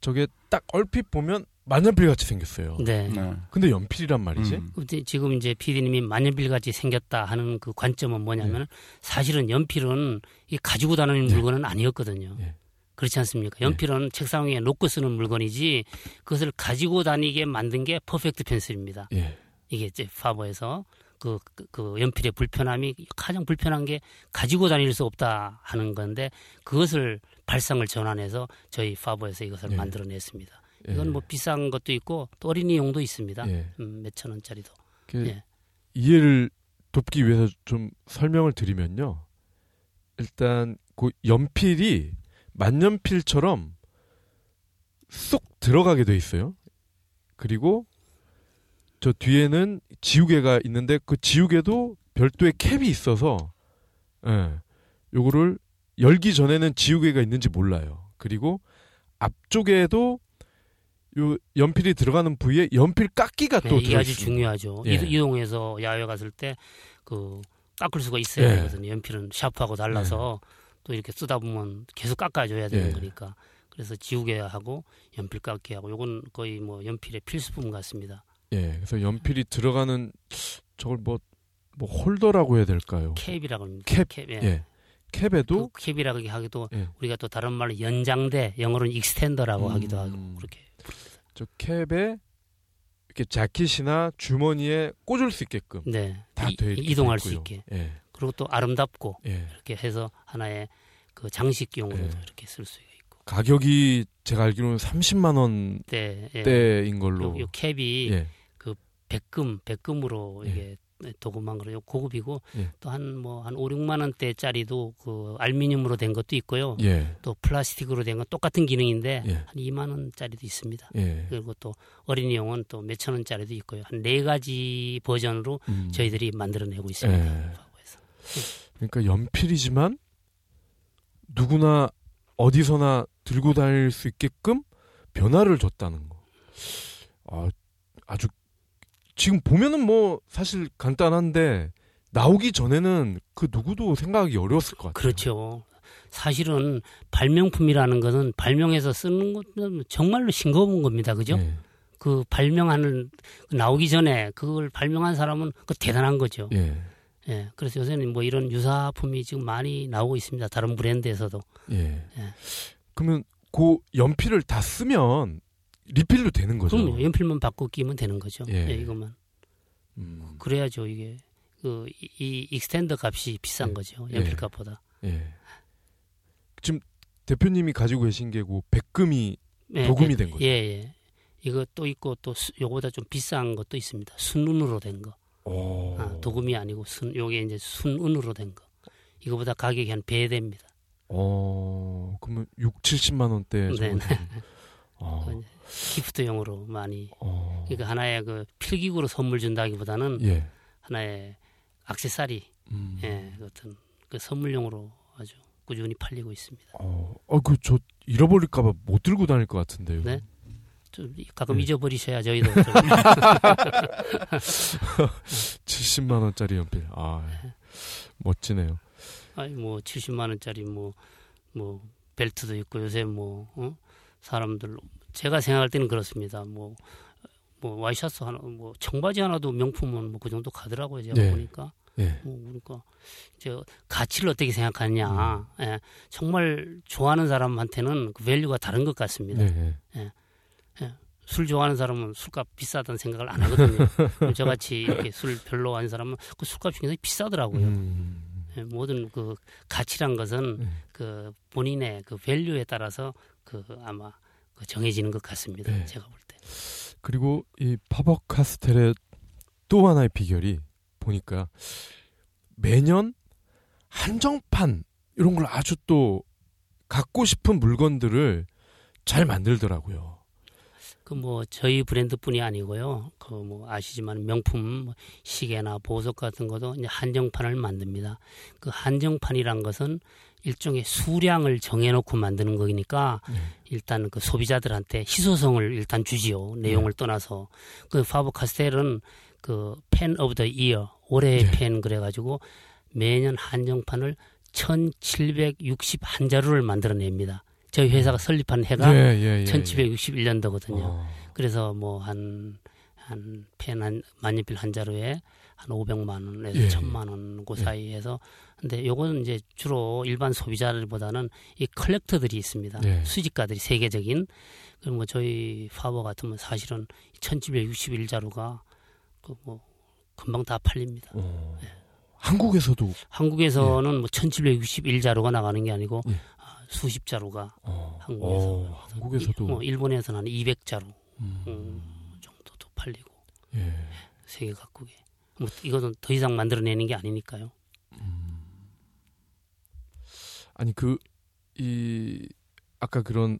저게 딱 얼핏 보면 만년필 같이 생겼어요. 네. 네. 근데 연필이란 말이지. 음. 지금 이제 PD님이 만년필 같이 생겼다 하는 그 관점은 뭐냐면 사실은 연필은 이 가지고 다니는 네. 물건은 아니었거든요. 네. 그렇지 않습니까? 연필은 책상 위에 놓고 쓰는 물건이지 그것을 가지고 다니게 만든 게 퍼펙트 펜슬입니다. 예. 이게 이제 파버에서 그, 그, 그 연필의 불편함이 가장 불편한 게 가지고 다닐 수 없다 하는 건데 그것을 발상을 전환해서 저희 파버에서 이것을 예. 만들어냈습니다. 예. 이건 뭐 비싼 것도 있고 또 어린이용도 있습니다. 예. 음, 몇천 원짜리도. 그 예. 이해를 돕기 위해서 좀 설명을 드리면요. 일단 그 연필이 만년필처럼 쏙 들어가게 돼 있어요. 그리고 저 뒤에는 지우개가 있는데 그 지우개도 별도의 캡이 있어서 예. 요거를 열기 전에는 지우개가 있는지 몰라요. 그리고 앞쪽에도 요 연필이 들어가는 부위에 연필 깎기가 또 네, 이게 아주. 중요하죠. 예. 이동- 이동해서 야외 갔을 때 그 깎을 수가 있어야 예. 되거든요. 연필은 샤프하고 달라서 또 이렇게 쓰다 보면 계속 깎아줘야 되는 예. 거니까. 그래서 지우개하고 연필 깎기하고 요건 거의 뭐 연필의 필수품 같습니다. 예, 그래서 연필이 들어가는 저걸 뭐, 뭐 홀더라고 해야 될까요? 캡이라고 합니다. 캡, 캡. 예. 캡에도 그 캡이라고 하기도 예. 우리가 또 다른 말로 연장대, 영어로는 익스텐더라고 음. 하기도 하고 그렇게. 저 캡에 이렇게 자켓이나 주머니에 꽂을 수 있게끔 네. 다 이- 돼 있게 이동할 돼 수. 있게. 예, 그리고 또 아름답고 예. 이렇게 해서 하나의 그 장식용으로도 예. 이렇게 쓸 수 있고. 가격이 제가 알기로는 30만 원대인 네. 예. 걸로. 요, 요 캡이 예, 백금, 백금으로 예. 이게 도금한 거로 고급이고 예. 또한 뭐한 5, 6만 원대짜리도 그 알루미늄으로 된 것도 있고요. 예, 또 플라스틱으로 된 건 똑같은 기능인데 예. 한 2만 원짜리도 있습니다. 예. 그리고 또 어린이용은 또 몇천 원짜리도 있고요. 한 네 가지 버전으로 음. 저희들이 만들어내고 있습니다. 그러니까 연필이지만 누구나 어디서나 들고 다닐 수 있게끔 변화를 줬다는 거. 아, 아주 지금 보면은 뭐 사실 간단한데 나오기 전에는 그 누구도 생각하기 어려웠을 것 같아요. 그렇죠. 사실은 발명품이라는 것은 발명해서 쓰는 것은 정말로 싱거운 겁니다. 그죠? 예, 그 발명하는 나오기 전에 그걸 발명한 사람은 그 대단한 거죠. 예, 예. 그래서 요새는 뭐 이런 유사품이 지금 많이 나오고 있습니다. 다른 브랜드에서도. 예. 예. 그러면 그 연필을 다 쓰면 리필도 되는 거죠. 그럼 연필만 바꿔 끼면 되는 거죠. 예. 예, 이것만. 음, 그래야죠, 이게. 그, 이, 이 extender 값이 비싼 예. 거죠. 예. 연필 값보다. 예. 지금 대표님이 가지고 계신 게그 백금이 예, 도금이 예, 된 거죠. 예, 예. 이거 또 있고 또 수- 요거보다 좀 비싼 것도 있습니다. 순은으로 된 거. 오. 아, 도금이 아니고 순, 요게 이제 순은으로 된 거. 이거보다 가격이 한 배 됩니다. 어, 그러면 6, 70만 원대 네, 정도. 어, 기프트용으로 많이. 어. 그러니까 하나의 그 필기구로 선물 준다기보다는 예. 하나의 악세사리, 음. 예, 그 어떤 그 선물용으로 아주 꾸준히 팔리고 있습니다. 어, 어, 그, 저, 잃어버릴까봐 못 들고 다닐 것 같은데요. 네? 좀 가끔 네. 잊어버리셔야 저희도 좀 70만 원짜리 연필. 아, 네. 멋지네요. 아니 뭐 70만 원짜리 뭐뭐 벨트도 있고 요새 뭐 어? 사람들 제가 생각할 때는 그렇습니다. 뭐 뭐 와이셔츠 하나 뭐 청바지 하나도 명품은 뭐 그 정도 가더라고요. 제가 네. 보니까 예. 뭐 그러니까 이제 가치를 어떻게 생각하느냐. 음. 예. 정말 좋아하는 사람한테는 그 value가 다른 것 같습니다. 네. 술 좋아하는 사람은 술값 비싸다는 생각을 안 하거든요. 저같이 이렇게 술 별로 하는 사람은 그 술값이 굉장히 비싸더라고요. 음. 예, 모든 그 가치란 것은 음. 그 본인의 그 밸류에 따라서 그 아마 그 정해지는 것 같습니다. 네. 제가 볼 때. 그리고 이 파버 카스텔의 또 하나의 비결이 보니까 매년 한정판 이런 걸 아주 또 갖고 싶은 물건들을 잘 만들더라고요. 그 뭐 저희 브랜드뿐이 아니고요. 그 뭐 아시지만 명품 뭐 시계나 보석 같은 것도 이제 한정판을 만듭니다. 그 한정판이란 것은 일종의 수량을 정해놓고 만드는 거니까 네. 일단 그 소비자들한테 희소성을 일단 주지요. 내용을 떠나서 그 파버 카스텔은 그 Pen of the Year 올해의 네. 펜 그래가지고 매년 한정판을 1761자루를 만들어냅니다. 저희 회사가 설립한 해가 예, 예, 예, 1761년도거든요. 어. 그래서 뭐 한 한펜한 만년필 한 자루에 한 500만 원에서 예, 1000만 원그 사이에서 근데 요거는 이제 주로 일반 소비자들보다는 이 컬렉터들이 있습니다. 예. 수집가들이 세계적인 그럼 뭐 저희 파버 같으면 사실은 1761자루가 그 뭐 금방 다 팔립니다. 어. 한국에서도 한국에서는 뭐 1761자루가 나가는 게 아니고 예. 아, 수십 자루가 어. 한국에서 어, 한국에서도 뭐 일본에서는 한 200자루 음. 음, 정도도 팔리고 예. 세계 각국에 뭐 이거는 더 이상 만들어내는 게 아니니까요. 아니 그 이 아까 그런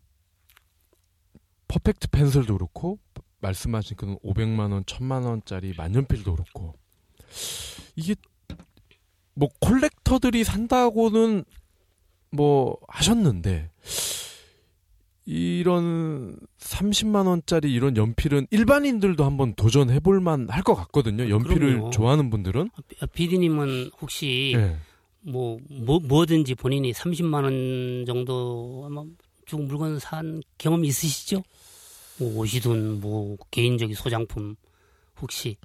퍼펙트 펜슬도 그렇고 말씀하신 그런 500만 원, 1000만 원짜리 만년필도 그렇고 이게 뭐 콜렉터들이 산다고는 뭐 하셨는데 이런 30만 원짜리 이런 연필은 일반인들도 한번 도전해 볼 만 할 것 같거든요. 연필을 그럼요. 좋아하는 분들은. 아, 비디님은 혹시 예. 뭐, 뭐 뭐든지 본인이 30만 원 정도 아마 주고 물건 산 경험 있으시죠? 뭐 옷이든 뭐 개인적인 소장품 혹시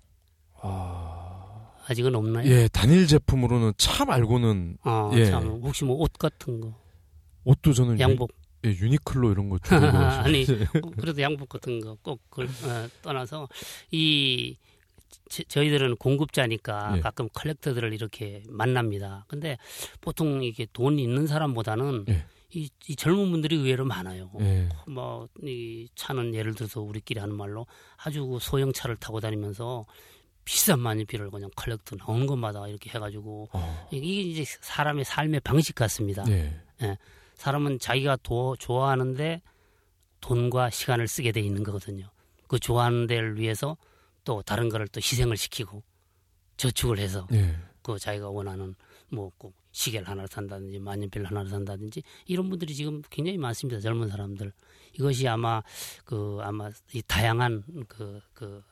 아직은 없나요? 예, 단일 제품으로는 참 알고는 아, 예. 참 혹시 뭐 옷 같은 거 옷도 저는 양복 유, 예, 유니클로 이런 거 주고 아니 어, 그래도 양복 같은 거 꼭 그걸 어, 떠나서 이 저- 저희들은 공급자니까 예. 가끔 컬렉터들을 이렇게 만납니다. 근데 보통 이게 돈 있는 사람보다는 예. 이, 이 젊은 분들이 의외로 많아요. 예. 뭐이 차는 예를 들어서 우리끼리 하는 말로 아주 소형 차를 타고 다니면서 비싼 만년필을 그냥 컬렉터 나오는 것마다 이렇게 해가지고 어, 이게 이제 사람의 삶의 방식 같습니다. 예. 사람은 자기가 더 좋아하는데 돈과 시간을 쓰게 돼 있는 거거든요. 그 좋아하는 데를 위해서 또 다른 거를 또 희생을 시키고 저축을 해서 예. 그 자기가 원하는 뭐 꼭 시계를 하나를 산다든지 만년필 하나를 산다든지 이런 분들이 지금 굉장히 많습니다. 젊은 사람들. 이것이 아마 그 아마 이 다양한 그, 그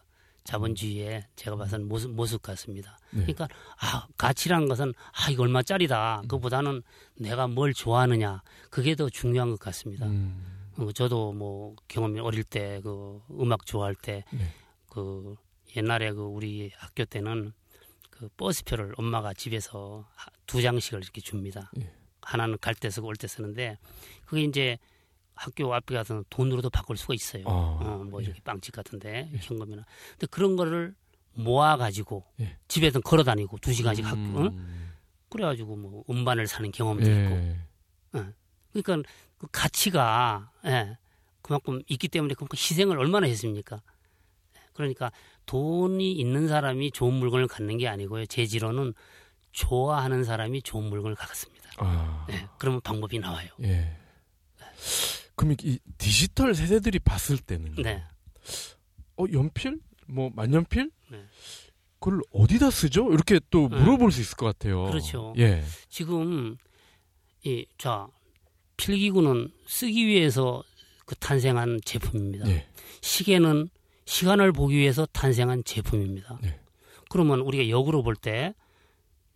자본주의의 제가 봐서는 모습, 모습 같습니다. 네. 그러니까 아 가치라는 것은 아 이거 얼마짜리다. 그보다는 내가 뭘 좋아하느냐 그게 더 중요한 것 같습니다. 음, 어, 저도 뭐 경험이 어릴 때 그 음악 좋아할 때그 네. 옛날에 그 우리 학교 때는 그 버스표를 엄마가 집에서 하- 두 장씩을 이렇게 줍니다. 예. 하나는 갈 때 쓰고 올 때 쓰는데 그게 이제 학교 앞에 가서는 돈으로도 바꿀 수가 있어요. 아, 어, 뭐 예. 이렇게 빵집 같은데 현금이나. 근데 그런 거를 모아 가지고 예. 집에든 걸어 다니고 두 시간씩 학교 어? 음, 그래가지고 뭐 음반을 사는 경험도 있고 예. 그러니까 그 가치가 예, 그만큼 있기 때문에 그만큼 희생을 얼마나 했습니까? 그러니까 돈이 있는 사람이 좋은 물건을 갖는 게 아니고요. 제 지로는 좋아하는 사람이 좋은 물건을 갖습니다. 아, 예, 그러면 방법이 나와요. 예. 그럼 이 디지털 세대들이 봤을 때는 네. 어 연필 뭐 만년필 네. 그걸 어디다 쓰죠? 이렇게 또 네. 물어볼 수 있을 것 같아요. 그렇죠. 예. 지금 이 자 필기구는 쓰기 위해서 그 탄생한 제품입니다. 예. 시계는 시간을 보기 위해서 탄생한 제품입니다. 네. 그러면 우리가 역으로 볼 때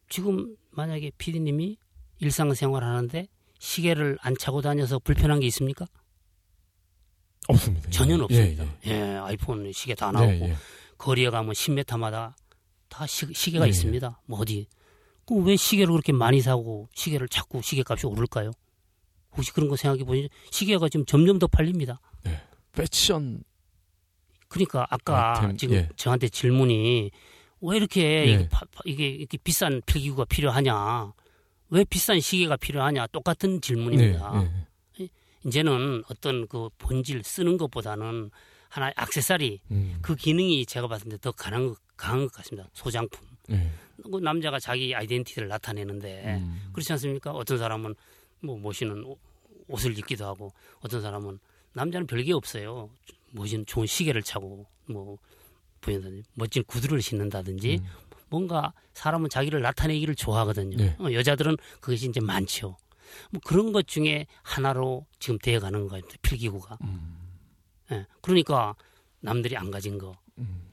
지금 만약에 피디님이 일상생활 하는데 시계를 안 차고 다녀서 불편한 게 있습니까? 없습니다. 전혀 예, 없습니다. 예, 예, 아이폰 시계 다 예. 나오고 예, 예. 거리에 가면 10m마다 다 시, 계가 네. 있습니다. 뭐 어디? 그왜 시계를 그렇게 많이 사고 시계를 자꾸 시계값이 오를까요? 혹시 그런 거 생각해 보니 시계가 지금 점점 더 팔립니다. 패션 그러니까 아까 아이템, 지금 예. 저한테 질문이 왜 이렇게 예. 이게, 파- 파- 이게 이렇게 비싼 필기구가 필요하냐? 왜 비싼 시계가 필요하냐? 똑같은 질문입니다. 네, 이제는 어떤 그 본질 쓰는 것보다는 하나의 악세사리 음, 그 기능이 제가 봤을 때 더 강한, 것- 강한 것 같습니다. 소장품. 예. 그 남자가 자기 아이덴티티를 나타내는데 음. 그렇지 않습니까? 어떤 사람은 뭐 멋있는 옷- 옷을 입기도 하고 어떤 사람은 남자는 별게 없어요. 멋진 좋은 시계를 차고 뭐 보인다든지 멋진 구두를 신는다든지 뭔가 사람은 자기를 나타내기를 좋아하거든요. 네. 어, 여자들은 그것이 이제 많죠. 뭐 그런 것 중에 하나로 지금 되어가는 거예요. 필기구가. 예. 그러니까 남들이 안 가진 거,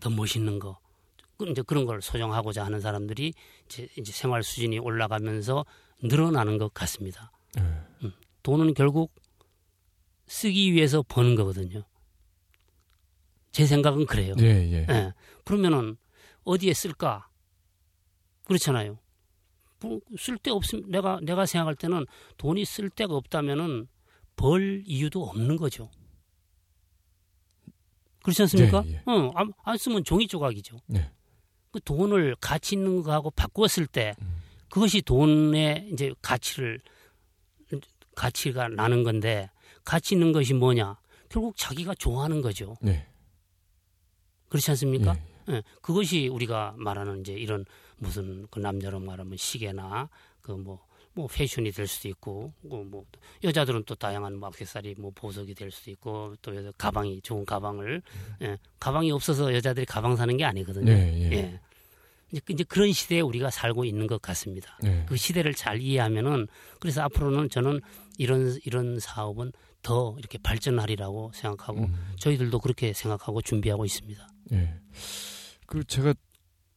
더 멋있는 거, 그 이제 그런 걸 소정하고자 하는 사람들이 이제, 이제 생활 수준이 올라가면서 늘어나는 것 같습니다. 네. 음. 돈은 결국 쓰기 위해서 버는 거거든요. 제 생각은 그래요. 예, 예. 예. 그러면은 어디에 쓸까? 그렇잖아요. 뭐 쓸데 없음 내가 내가 생각할 때는 돈이 쓸 데가 없다면은 벌 이유도 없는 거죠. 그렇지 않습니까? 예, 예. 어, 안, 안 쓰면 종이 조각이죠. 네. 그 돈을 가치 있는 거하고 바꾸었을 때 음. 그것이 돈의 이제 가치를 가치가 나는 건데 가치 있는 것이 뭐냐? 결국 자기가 좋아하는 거죠. 네. 그렇지 않습니까? 예. 예, 그것이 우리가 말하는 이제 이런 무슨 그 남자로 말하면 시계나 그뭐뭐 패션이 될 수도 있고 뭐, 뭐 여자들은 또 다양한 뭐 액세서리 뭐 보석이 될 수도 있고 또 여자 가방이 좋은 가방을 예, 가방이 없어서 여자들이 가방 사는 게 아니거든요. 예, 예. 예. 이제 그- 이제 그런 시대에 우리가 살고 있는 것 같습니다. 예. 그 시대를 잘 이해하면은 그래서 앞으로는 저는 이런 이런 사업은 더 이렇게 발전하리라고 생각하고 음. 저희들도 그렇게 생각하고 준비하고 있습니다. 예. 그 제가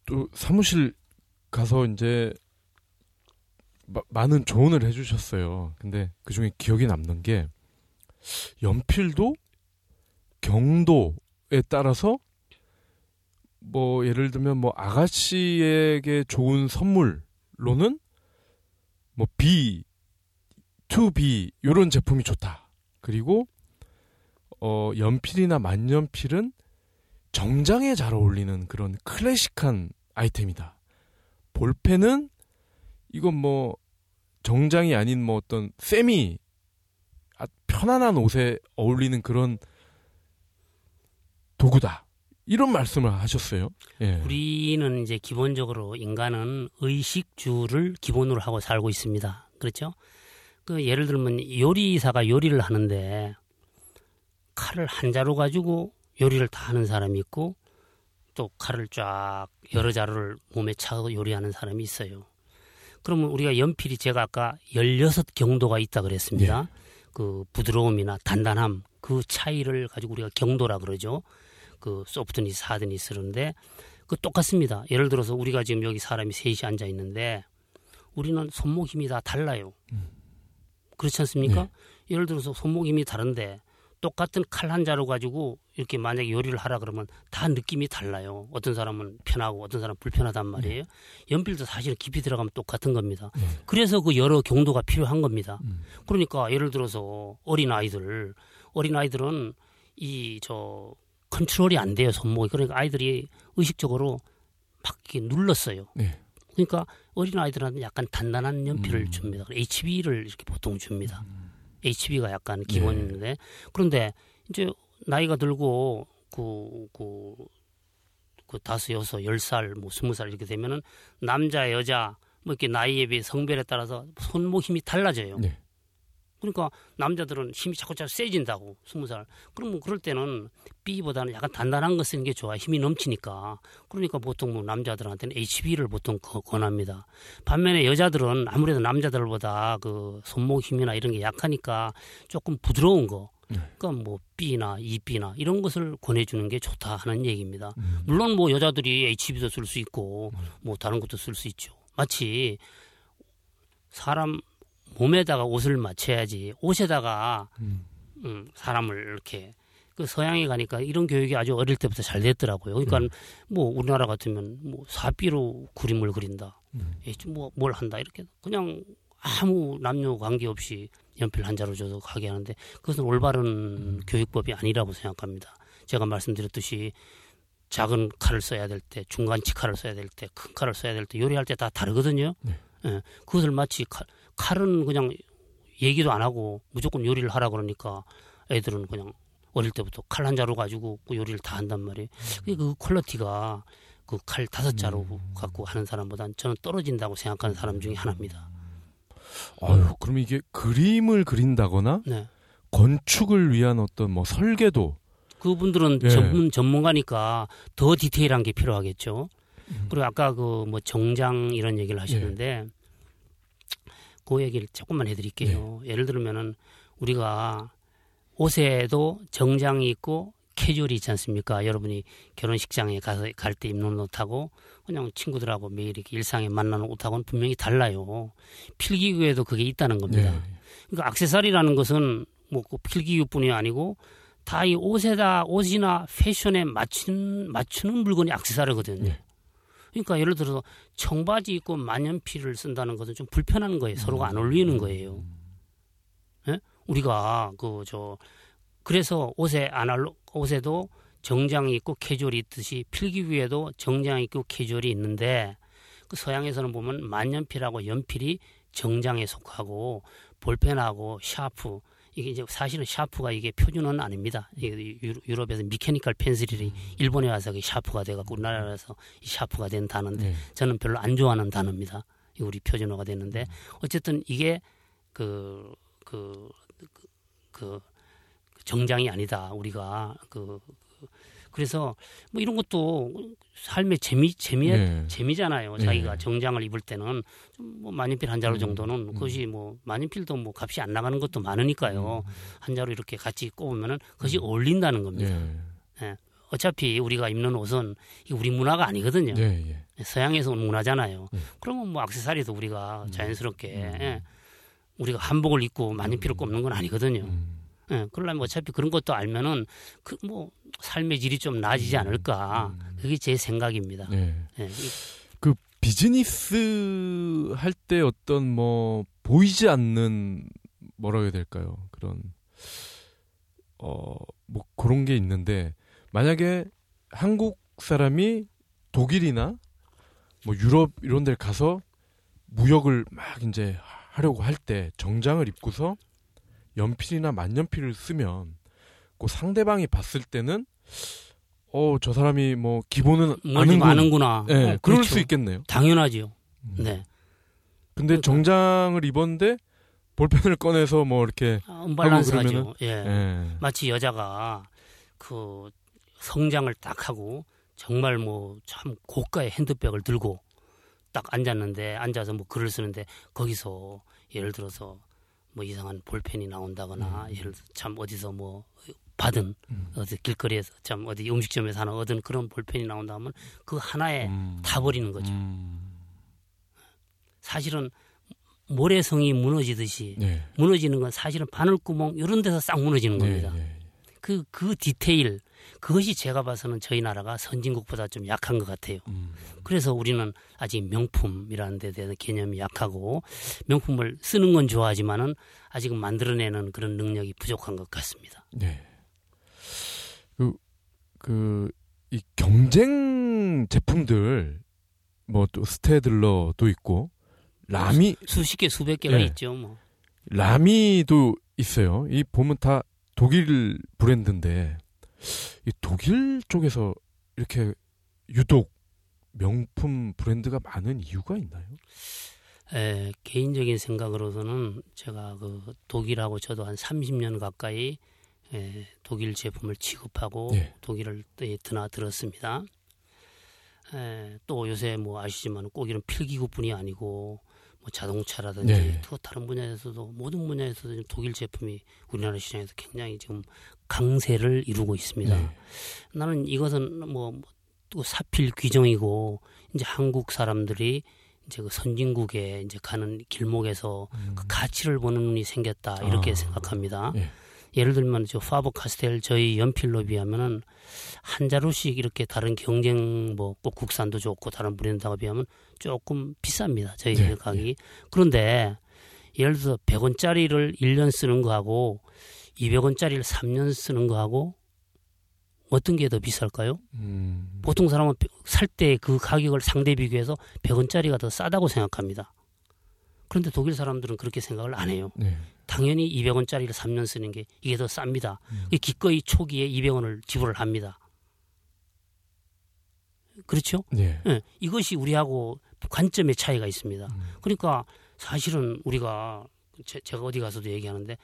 또 사무실 가서 이제 마- 많은 조언을 해주셨어요. 근데 그 중에 기억에 남는 게 연필도 경도에 따라서 뭐 예를 들면 뭐 아가씨에게 좋은 선물로는 뭐 B, 2B 요런 제품이 좋다. 그리고 어 연필이나 만년필은 정장에 잘 어울리는 그런 클래식한 아이템이다. 볼펜은 이건 뭐 정장이 아닌 뭐 어떤 세미 아, 편안한 옷에 어울리는 그런 도구다. 이런 말씀을 하셨어요. 예. 우리는 이제 기본적으로 인간은 의식주를 기본으로 하고 살고 있습니다. 그렇죠? 그 예를 들면 요리사가 요리를 하는데 칼을 한 자루 가지고 요리를 다 하는 사람이 있고 또 칼을 쫙 여러 자루를 몸에 차고 요리하는 사람이 있어요. 그러면 우리가 연필이 제가 아까 16경도가 있다 그랬습니다. 그 부드러움이나 단단함 그 차이를 가지고 우리가 경도라 그러죠. 그 소프트니스, 하드니스는데 그 똑같습니다. 예를 들어서 우리가 지금 여기 사람이 셋이 앉아 있는데 우리는 손목 힘이 다 달라요. 그렇지 않습니까? 네. 예를 들어서 손목 힘이 다른데 똑같은 칼 한 자루 가지고 이렇게 만약에 요리를 하라 그러면 다 느낌이 달라요. 어떤 사람은 편하고 어떤 사람은 불편하단 말이에요. 연필도 사실 깊이 들어가면 똑같은 겁니다. 그래서 그 여러 경도가 필요한 겁니다. 그러니까 예를 들어서 어린 아이들, 어린 아이들은 이 저 컨트롤이 안 돼요 손목이. 그러니까 아이들이 의식적으로 막 이렇게 눌렀어요. 네. 그러니까 어린 아이들한테 약간 단단한 연필을 음. 줍니다. HB를 이렇게 보통 줍니다. HB가 약간 기본인데 그런데 이제 나이가 들고 그, 그, 그 다섯, 여섯, 열 살, 뭐 스무 살 이렇게 되면은 남자, 여자 뭐 이렇게 나이에 비해 성별에 따라서 손목 힘이 달라져요. 네. 그러니까 남자들은 힘이 자꾸 자꾸 세진다고 스무 살. 그러면 그럴 때는 B보다는 약간 단단한 거 쓰는 게 좋아. 힘이 넘치니까. 그러니까 보통 뭐 남자들한테는 HB를 보통 거- 권합니다. 반면에 여자들은 아무래도 남자들보다 그 손목 힘이나 이런 게 약하니까 조금 부드러운 거. 그러니까 뭐 B나 2B나 이런 것을 권해주는 게 좋다 하는 얘기입니다. 물론 뭐 여자들이 HB도 쓸 수 있고 뭐 다른 것도 쓸 수 있죠. 마치 사람 몸에다가 옷을 맞춰야지. 옷에다가 음, 사람을 이렇게. 그 서양에 가니까 이런 교육이 아주 어릴 때부터 잘 됐더라고요. 그러니까 뭐 우리나라 같으면 뭐 사비로 그림을 그린다, 예, 뭐뭘 한다. 이렇게 그냥 아무 남녀 관계 없이 연필 한 자로 줘서 하게 하는데 그것은 올바른 교육법이 아니라고 생각합니다. 제가 말씀드렸듯이 작은 칼을 써야 될 때, 중간치 칼을 써야 될 때, 큰 칼을 써야 될 때 요리할 때 다 다르거든요. 예, 그것을 마치 칼, 칼은 그냥 얘기도 안 하고 무조건 요리를 하라 그러니까 애들은 그냥 어릴 때부터 칼 한 자루 가지고 그 요리를 다 한단 말이에요. 그그 quality가 그 칼 다섯 자루 갖고 하는 사람보다는 저는 떨어진다고 생각하는 사람 중에 하나입니다. 아유, 그럼 이게 그림을 그린다거나 네. 건축을 위한 어떤 뭐 설계도 그분들은 예. 전문 전문가니까 더 디테일한 게 필요하겠죠. 그리고 아까 그 뭐 정장 이런 얘기를 하시는데 그 얘기를 조금만 해드릴게요. 예를 들면은 우리가 옷에도 정장이 있고 캐주얼이 있지 않습니까? 여러분이 결혼식장에 가서 갈 때 입는 옷하고 그냥 친구들하고 매일 이렇게 일상에 만나는 옷하고는 분명히 달라요. 필기구에도 그게 있다는 겁니다. 예. 그러니까 악세사리라는 것은 뭐꼭 필기구뿐이 아니고 다 이 옷에다 옷이나 패션에 맞춘 맞추는 물건이 악세사리거든요. 네. 그러니까 예를 들어서 청바지 입고 만년필을 쓴다는 것은 좀 불편한 거예요. 서로가 안 어울리는 거예요. 예? 우리가 그 저 그래서 옷에 아날로 옷에도 정장이 있고 캐주얼이 있듯이 필기구에도 정장이 있고 캐주얼이 있는데 그 서양에서는 보면 만년필하고 연필이 정장에 속하고 볼펜하고 샤프 이게 이제 사실은 샤프가 이게 표준어는 아닙니다. 이게 유- 유럽에서 mechanical pencil이 일본에 와서 그 샤프가 돼갖고 우리나라에서 이 샤프가 된 단어인데 네. 저는 별로 안 좋아하는 단어입니다. 이 우리 표준어가 됐는데 어쨌든 이게 그 그그 정장이 아니다. 우리가 그 그- 그래서 뭐 이런 것도 삶의 재미 재미 네. 재미잖아요. 네. 자기가 정장을 입을 때는 좀뭐 만년필 한 자루 음, 정도는 음. 그것이 뭐 만년필도 뭐 값이 안 나가는 것도 많으니까요. 음. 한 자루 이렇게 같이 꼽으면은 그것이 어울린다는 겁니다. 예. 어차피 우리가 입는 옷은 우리 문화가 아니거든요. 예. 예. 서양에서 온 문화잖아요. 음. 그러면 뭐 액세서리도 우리가 자연스럽게 음. 예, 우리가 한복을 입고 만년필을 꼽는 건 아니거든요. 음. 예, 그러려면 어차피 그런 것도 알면은 그 뭐 삶의 질이 좀 나아지지 않을까. 그게 제 생각입니다. 예. 예, 이- 그 비즈니스 할 때 어떤 뭐 보이지 않는 뭐라고 해야 될까요? 그런 어뭐 그런 게 있는데 만약에 한국 사람이 독일이나 뭐 유럽 이런 데 가서 무역을 막 이제 하려고 할 때 정장을 입고서 연필이나 만년필을 쓰면 그 상대방이 봤을 때는 어 저 사람이 뭐 기본은 아는군. 아는구나. 예, 어, 그럴 그렇죠. 수 있겠네요. 당연하죠. 음. 네. 근데 그러니까. 정장을 입었는데 볼펜을 꺼내서 뭐 이렇게 아, 언밸런스하죠. 예. 예. 마치 여자가 그 성장을 딱 하고 정말 뭐 참 고가의 핸드백을 들고 딱 앉았는데 앉아서 뭐 글을 쓰는데 거기서 예를 들어서 뭐 이상한 볼펜이 나온다거나 예를 들어 참 어디서 뭐 받은 음. 어디 길거리에서 참 어디 음식점에서 하나 얻은 그런 볼펜이 나온다면 그 하나에 음. 다 버리는 거죠. 음. 사실은 모래성이 무너지듯이 네. 무너지는 건 사실은 바늘구멍 이런 데서 싹 무너지는 겁니다. 네, 네. 그, 그 디테일, 그것이 제가 봐서는 저희 나라가 선진국보다 좀 약한 것 같아요. 음. 그래서 우리는 아직 명품이라는 데 대한 개념이 약하고, 명품을 쓰는 건 좋아하지만은 아직은 만들어내는 그런 능력이 부족한 것 같습니다. 네. 그, 그, 이 경쟁 제품들, 뭐 또 스테들러도 있고, 라미, 수 십 개, 수백 개가 네. 있죠, 뭐. 라미도 있어요. 이 보면 다 독일 브랜드인데, 이 독일 쪽에서 이렇게 유독 명품 브랜드가 많은 이유가 있나요? 에, 개인적인 생각으로서는 제가 그 독일하고 저도 한 30년 가까이 에, 독일 제품을 취급하고 예. 독일을 예, 드나들었습니다. 에, 또 요새 뭐 아시지만 꼭 이런 필기구뿐이 아니고 뭐 자동차라든지 네. 또 다른 분야에서도 모든 분야에서도 독일 제품이 우리나라 시장에서 굉장히 지금 강세를 이루고 있습니다. 네. 나는 이것은 뭐 또 사필 규정이고 이제 한국 사람들이 이제 그 선진국에 이제 가는 길목에서 그 가치를 보는 눈이 생겼다 이렇게 음. 아. 생각합니다. 예. 예를 들면 저 파버 카스텔 저희 연필로 비하면은 한 자루씩 이렇게 다른 경쟁 뭐 꼭 국산도 좋고 다른 브랜드하고 비하면 조금 비쌉니다. 저희 네, 가격이. 그런데 예를 들어서 100원짜리를 1년 쓰는 거하고 200원짜리를 3년 쓰는 거하고 어떤 게 더 비쌀까요? 음. 보통 사람은 살 때 그 가격을 상대 비교해서 100원짜리가 더 싸다고 생각합니다. 그런데 독일 사람들은 그렇게 생각을 안 해요. 네. 당연히 200원짜리를 3년 쓰는 게 이게 더 쌉니다. 음. 이 기꺼이 초기에 200원을 지불을 합니다. 그렇죠? 네. 예, 이것이 우리하고 관점의 차이가 있습니다. 음. 그러니까 사실은 우리가 제, 가 어디 가서도 얘기하는데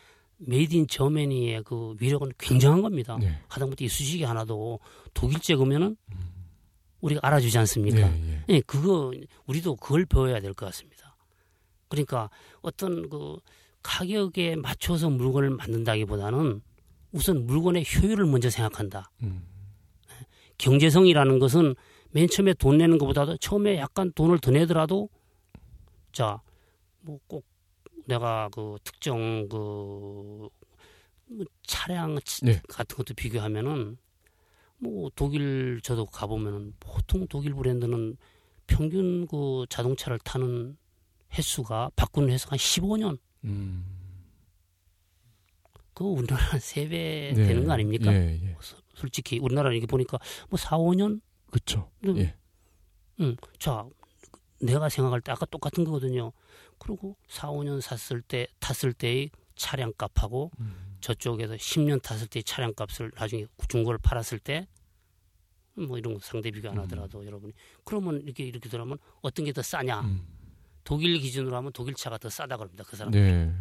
made in Germany의 그 위력은 굉장한 겁니다. 네. 하다못해 이쑤시개 하나도 독일제 그러면은 우리가 알아주지 않습니까? 예, 예. 예, 그거 우리도 그걸 배워야 될 것 같습니다. 그러니까 어떤 그 가격에 맞춰서 물건을 만든다기보다는 우선 물건의 효율을 먼저 생각한다. 음. 경제성이라는 것은 맨 처음에 돈 내는 것보다도 처음에 약간 돈을 더 내더라도 자 뭐 꼭 내가 그 특정 그뭐 차량 치- 네. 같은 것도 비교하면은 뭐 독일 저도 가보면은 보통 독일 브랜드는 평균 그 자동차를 타는 횟수가 바꾸는 횟수가 한 15년 음. 그 우리나라 세배 네. 되는 거 아닙니까? 예, 예. 솔직히 우리나라 이렇게 보니까 뭐 4, 5년 그쵸. 음. 예. 응. 자, 내가 생각할 때 아까 똑같은 거거든요. 그리고 4, 5년 샀을 때 탔을 때의 차량 값하고 음. 저쪽에서 10년 탔을 때의 차량 값을 나중에 중고를 팔았을 때 뭐 이런 거 상대 비교 안 하더라도 여러분이 그러면 이렇게 이렇게 들어가면 어떤 게 더 싸냐? 음. 독일 기준으로 하면 독일 차가 더 싸다 그럽니다. 그 사람. 네.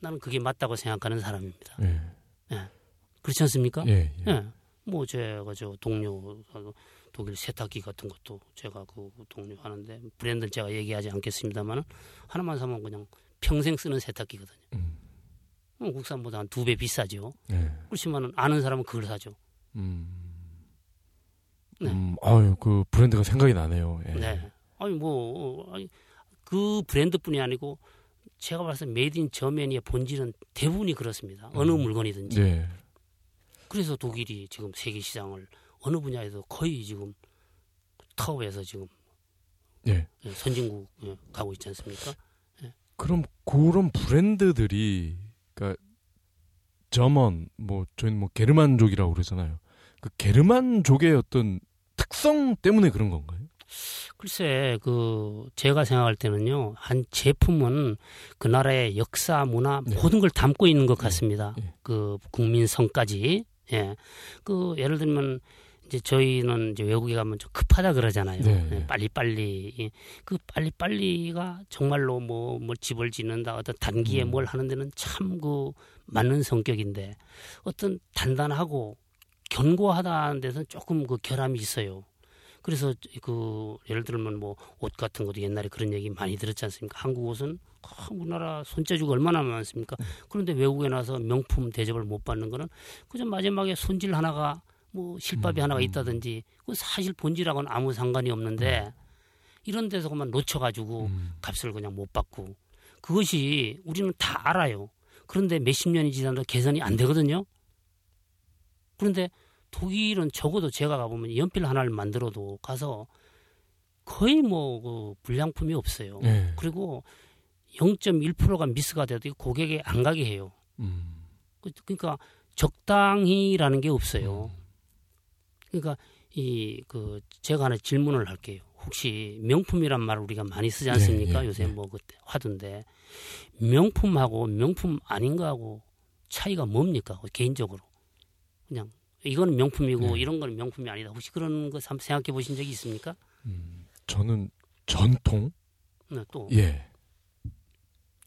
나는 그게 맞다고 생각하는 사람입니다. 예. 그렇지 않습니까? 예. 예. 예. 뭐 제가 저 동료 그 독일 세탁기 같은 것도 제가 그 동료 하는데 브랜드는 제가 얘기하지 않겠습니다만은 하나만 사면 그냥 평생 쓰는 세탁기거든요. 음. 어, 국산보다 한 두 배 비싸죠. 예. 그렇지만은 아는 사람은 그걸 사죠. 음. 네. 음, 아유, 그 브랜드가 생각이 나네요. 예. 네. 아니 뭐 어, 아니, 그 브랜드뿐이 아니고 제가 봤을 때 made in Germany의 본질은 대부분이 그렇습니다. 어느 물건이든지. 네. 그래서 독일이 지금 세계 시장을 어느 분야에서 거의 지금 톱에서 지금 예. 예, 선진국 예, 가고 있지 않습니까? 그럼 그런 브랜드들이 그러니까 German 뭐 저희는 뭐 게르만족이라고 그러잖아요. 그 게르만족의 어떤 특성 때문에 그런 건가요? 글쎄 그 제가 생각할 때는요 한 제품은 그 나라의 역사 문화 네. 모든 걸 담고 있는 것 같습니다. 예. 그 국민성까지 예. 그 예를 들면 이제 저희는 이제 외국에 가면 좀 급하다 그러잖아요. 네, 예, 네. 빨리 빨리 예. 그 빨리 빨리가 정말로 뭐, 뭐 집을 짓는다 어떤 단기에 음. 뭘 하는 데는 참 그 맞는 성격인데 어떤 단단하고 견고하다는 데서는 조금 그 결함이 있어요. 그래서 그 예를 들면 뭐 옷 같은 것도 옛날에 그런 얘기 많이 들었지 않습니까? 한국 옷은 아, 우리나라 손재주가 얼마나 많습니까? 그런데 외국에 나서 명품 대접을 못 받는 거는 그저 마지막에 손질 하나가 뭐 실밥이 하나가 있다든지 그 사실 본질하고는 아무 상관이 없는데 이런 데서 그만 놓쳐가지고 음. 값을 그냥 못 받고 그것이 우리는 다 알아요. 그런데 몇십 년이 지나도 개선이 안 되거든요. 그런데 독일은 적어도 제가 가보면 연필 하나를 만들어도 가서 거의 뭐 그 불량품이 없어요. 예. 그리고 0.1%가 미스가 돼도 고객에 안 가게 해요. 음. 그- 그러니까 적당히라는 게 없어요. 그러니까 이 그 제가 하나 질문을 할게요. 혹시 명품이란 말을 우리가 많이 쓰지 않습니까? 예, 예, 요새 예. 뭐 그때 화두인데 명품하고 명품 아닌 거하고 차이가 뭡니까? 개인적으로 그냥 이거는 명품이고 예. 이런 거는 명품이 아니다. 혹시 그런 거 한번 생각해 보신 적이 있습니까? 음. 저는 전통 네, 또 예.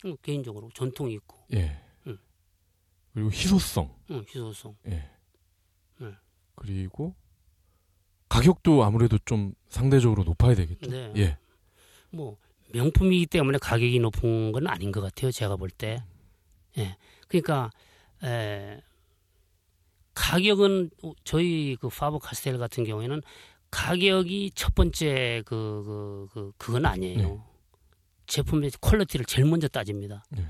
어, 개인적으로 전통이 있고 예. 음. 그리고 희소성 응, 희소성. 예. 네. 그리고 가격도 아무래도 좀 상대적으로 높아야 되겠죠. 네. 예. 뭐 명품이기 때문에 가격이 높은 건 아닌 것 같아요. 제가 볼 때. 예. 그러니까 에, 가격은 저희 그 파버 카스텔 같은 경우에는 가격이 첫 번째 그, 그, 그 그건 아니에요. 네. 제품의 quality를 제일 먼저 따집니다. 네.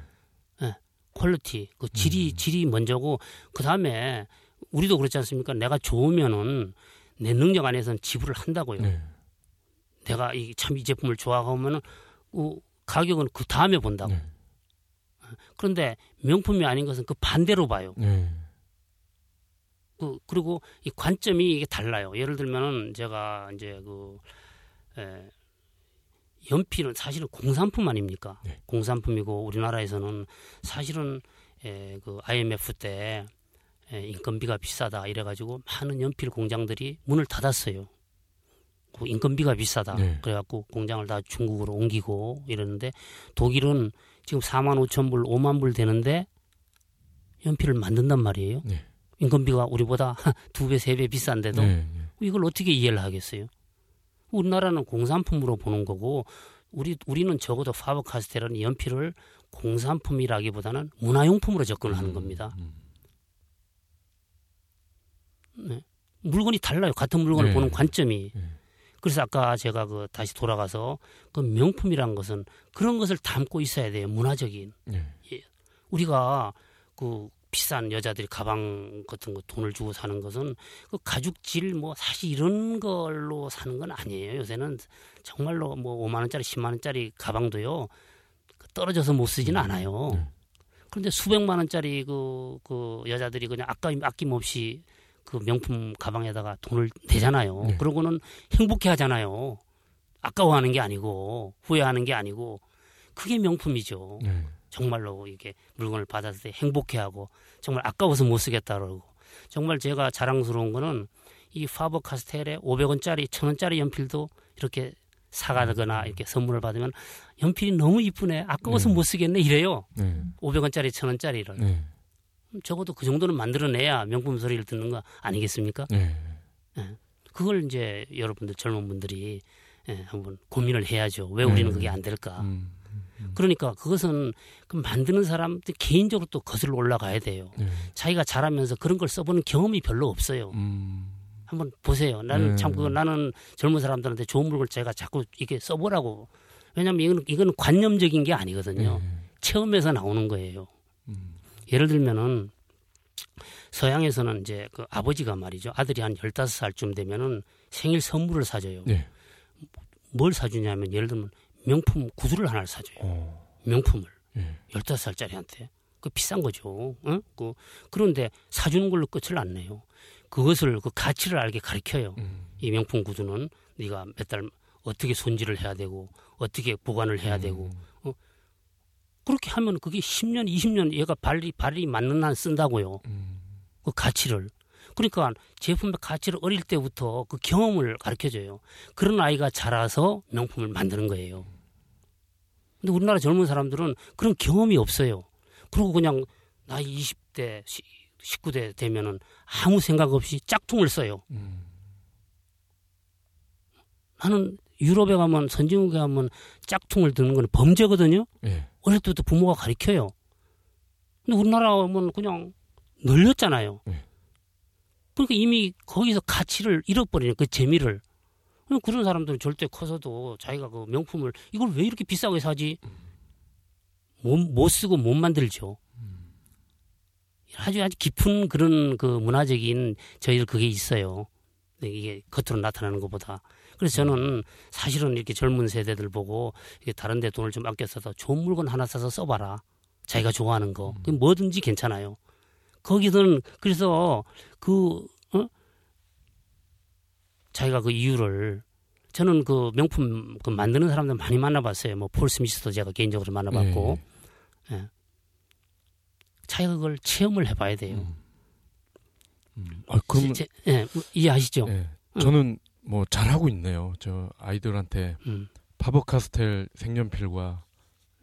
예. quality, 그 질이 질이 먼저고 그 다음에 우리도 그렇지 않습니까? 내가 좋으면은 내 능력 안에서는 지불을 한다고요. 네. 내가 이 참 이 제품을 좋아하면은 어, 가격은 그 다음에 본다고. 네. 그런데 명품이 아닌 것은 그 반대로 봐요. 네. 그 그리고 이 관점이 이게 달라요. 예를 들면은 제가 이제 그 에, 연필은 사실은 공산품 아닙니까? 네. 공산품이고 우리나라에서는 사실은 에, 그 IMF 때 에, 인건비가 비싸다 이래가지고 많은 연필 공장들이 문을 닫았어요. 그 인건비가 비싸다. 네. 그래갖고 공장을 다 중국으로 옮기고 이러는데 독일은 지금 4만 5천 불, 5만 불 되는데 연필을 만든단 말이에요. 네. 인건비가 우리보다 두 배, 세 배 비싼데도 네. 네. 이걸 어떻게 이해를 하겠어요? 우리나라는 공산품으로 보는 거고 우리 우리는 적어도 파버 카스텔은 연필을 공산품이라기보다는 문화용품으로 접근을 하는 겁니다. 음. 네. 물건이 달라요. 같은 물건을 네. 보는 관점이. 네. 그래서 아까 제가 그 다시 돌아가서 그 명품이라는 것은 그런 것을 담고 있어야 돼요. 문화적인. 네. 우리가 그 비싼 여자들이 가방 같은 거 돈을 주고 사는 것은 그 가죽질 뭐 사실 이런 걸로 사는 건 아니에요. 요새는 정말로 뭐 5만 원짜리 10만 원짜리 가방도요. 그 떨어져서 못 쓰지는 않아요. 네. 그런데 수백만 원짜리 그, 그 여자들이 그냥 아까 아낌없이 그 명품 가방에다가 돈을 내잖아요. 네. 그러고는 행복해 하잖아요. 아까워하는 게 아니고 후회하는 게 아니고 그게 명품이죠. 네. 정말로 이게 물건을 받았을 때 행복해하고 정말 아까워서 못 쓰겠다 그러고 정말 제가 자랑스러운 거는 이 파버 카스텔에 500원짜리 1000원짜리 연필도 이렇게 사가거나 이렇게 선물을 받으면 연필이 너무 이쁘네 아까워서 네. 못 쓰겠네 이래요 네. 500원짜리 1000원짜리를 네. 적어도 그 정도는 만들어내야 명품 소리를 듣는 거 아니겠습니까 네. 그걸 이제 여러분들 젊은 분들이 예, 한번 고민을 해야죠 왜 우리는 네. 그게 안 될까 음. 그러니까 그것은 그 만드는 사람 개인적으로 또 거슬러 올라가야 돼요. 네. 자기가 자라면서 그런 걸 써보는 경험이 별로 없어요. 음. 한번 보세요. 나는 네. 참 그거 나는 젊은 사람들한테 좋은 물건 제가 자꾸 이게 써보라고. 왜냐하면 이건 이건 관념적인 게 아니거든요. 네. 체험에서 나오는 거예요. 음. 예를 들면은 서양에서는 이제 그 아버지가 말이죠. 아들이 한 15살쯤 되면은 생일 선물을 사줘요. 네. 뭘 사주냐면 예를 들면 명품 구두를 하나를 사줘요. 어. 명품을. 예. 15살짜리한테. 그 비싼 거죠. 응? 그, 그런데 사주는 걸로 끝을 안 내요. 그것을 그 가치를 알게 가르쳐요. 음. 이 명품 구두는 네가 몇 달 어떻게 손질을 해야 되고 어떻게 보관을 해야 되고 어? 그렇게 하면 그게 10년, 20년 얘가 발이 발이 맞는 한 쓴다고요. 음. 그 가치를. 그러니까 제품의 가치를 어릴 때부터 그 경험을 가르쳐 줘요. 그런 아이가 자라서 명품을 만드는 거예요. 근데 우리나라 젊은 사람들은 그런 경험이 없어요. 그리고 그냥 나이 20대, 19대 되면은 아무 생각 없이 짝퉁을 써요. 음. 나는 유럽에 가면 선진국에 가면 짝퉁을 드는 건 범죄거든요. 예. 어릴 때부터 부모가 가르쳐요. 근데 우리나라 오면 그냥 늘렸잖아요. 네. 그러니까 이미 거기서 가치를 잃어버리는 그 재미를. 그런 사람들은 절대 커서도 자기가 그 명품을 이걸 왜 이렇게 비싸게 사지? 못, 못 쓰고 못 만들죠. 아주 아주 깊은 그런 그 문화적인 저희들 그게 있어요. 네, 이게 겉으로 나타나는 것보다. 그래서 저는 사실은 이렇게 젊은 세대들 보고 다른 데 돈을 좀 아껴 써서 좋은 물건 하나 사서 써봐라. 자기가 좋아하는 거. 그 뭐든지 괜찮아요. 거기든 그래서 그, 어? 자기가 그 이유를 저는 그 명품 그 만드는 사람들 많이 만나봤어요. 뭐 폴 스미스도 제가 개인적으로 만나봤고. 예. 자기가 그걸 체험을 해봐야 돼요. 음. 음. 아, 그럼 제- 예, 뭐 이해하시죠? 예. 저는 뭐 잘하고 있네요. 저 아이들한테 음. 파버 카스텔 색연필과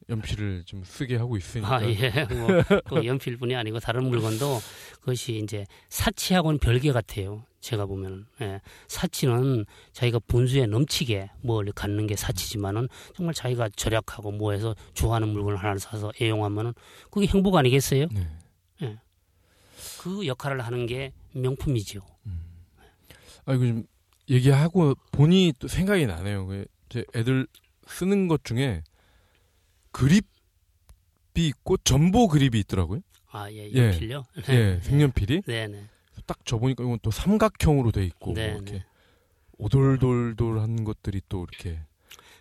연필을 좀 쓰게 하고 있으니까. 아, 예. 뭐, 그 연필뿐이 아니고 다른 물건도 그것이 이제 사치하고는 별개 같아요. 제가 보면은. 예. 사치는 자기가 분수에 넘치게 뭘 갖는 게 사치지만은 정말 자기가 절약하고 뭐해서 좋아하는 물건을 하나 사서 애용하면은 그게 행복 아니겠어요? 네. 그 역할을 하는 게 명품이죠. 아, 이거 좀 얘기하고 보니 또 생각이 나네요. 그제 애들 쓰는 것 중에 그립이 있고 전보 그립이 있더라고요. 아, 예, 예. 연필요? 예, 색연필이 네 네. 딱 줘보니까 이건 또 삼각형으로 돼 있고 뭐 네, 이렇게 네. 오돌돌돌한 것들이 또 이렇게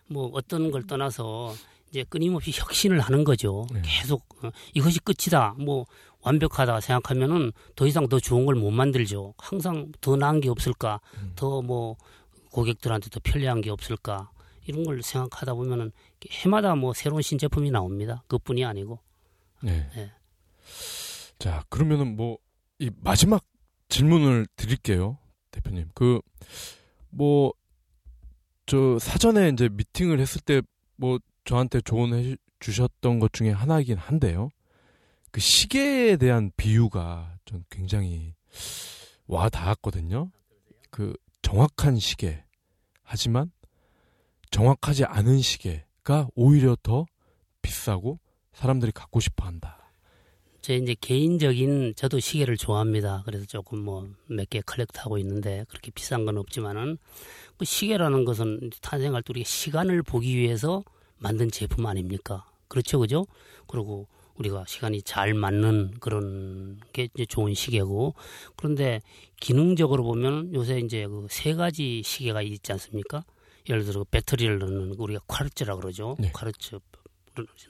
뭐 어떤 걸 떠나서 이제 끊임없이 혁신을 하는 거죠. 네. 계속 어, 이것이 끝이다. 뭐 완벽하다 생각하면은 더 이상 더 좋은 걸 못 만들죠. 항상 더 나은 게 없을까? 음. 더뭐 고객들한테 더 편리한 게 없을까? 이런 걸 생각하다 보면은 해마다 뭐 새로운 신제품이 나옵니다. 그뿐이 아니고. 네. 네. 자, 그러면은 뭐 이 마지막 질문을 드릴게요, 대표님. 그 뭐 저 사전에 이제 미팅을 했을 때 뭐 저한테 조언해 주셨던 것 중에 하나이긴 한데요. 그 시계에 대한 비유가 전 굉장히 와 닿았거든요. 그 정확한 시계. 하지만 정확하지 않은 시계가 오히려 더 비싸고 사람들이 갖고 싶어 한다. 제 이제 개인적인 저도 시계를 좋아합니다. 그래서 조금 뭐 몇 개 컬렉트하고 있는데 그렇게 비싼 건 없지만은 그 시계라는 것은 탄생할 때 우리가 시간을 보기 위해서 만든 제품 아닙니까? 그렇죠, 그죠? 그리고 우리가 시간이 잘 맞는 그런 게 이제 좋은 시계고 그런데 기능적으로 보면 요새 이제 그 세 가지 시계가 있지 않습니까? 예를 들어 배터리를 넣는 우리가 쿼르츠라 그러죠. 네. 쿼르츠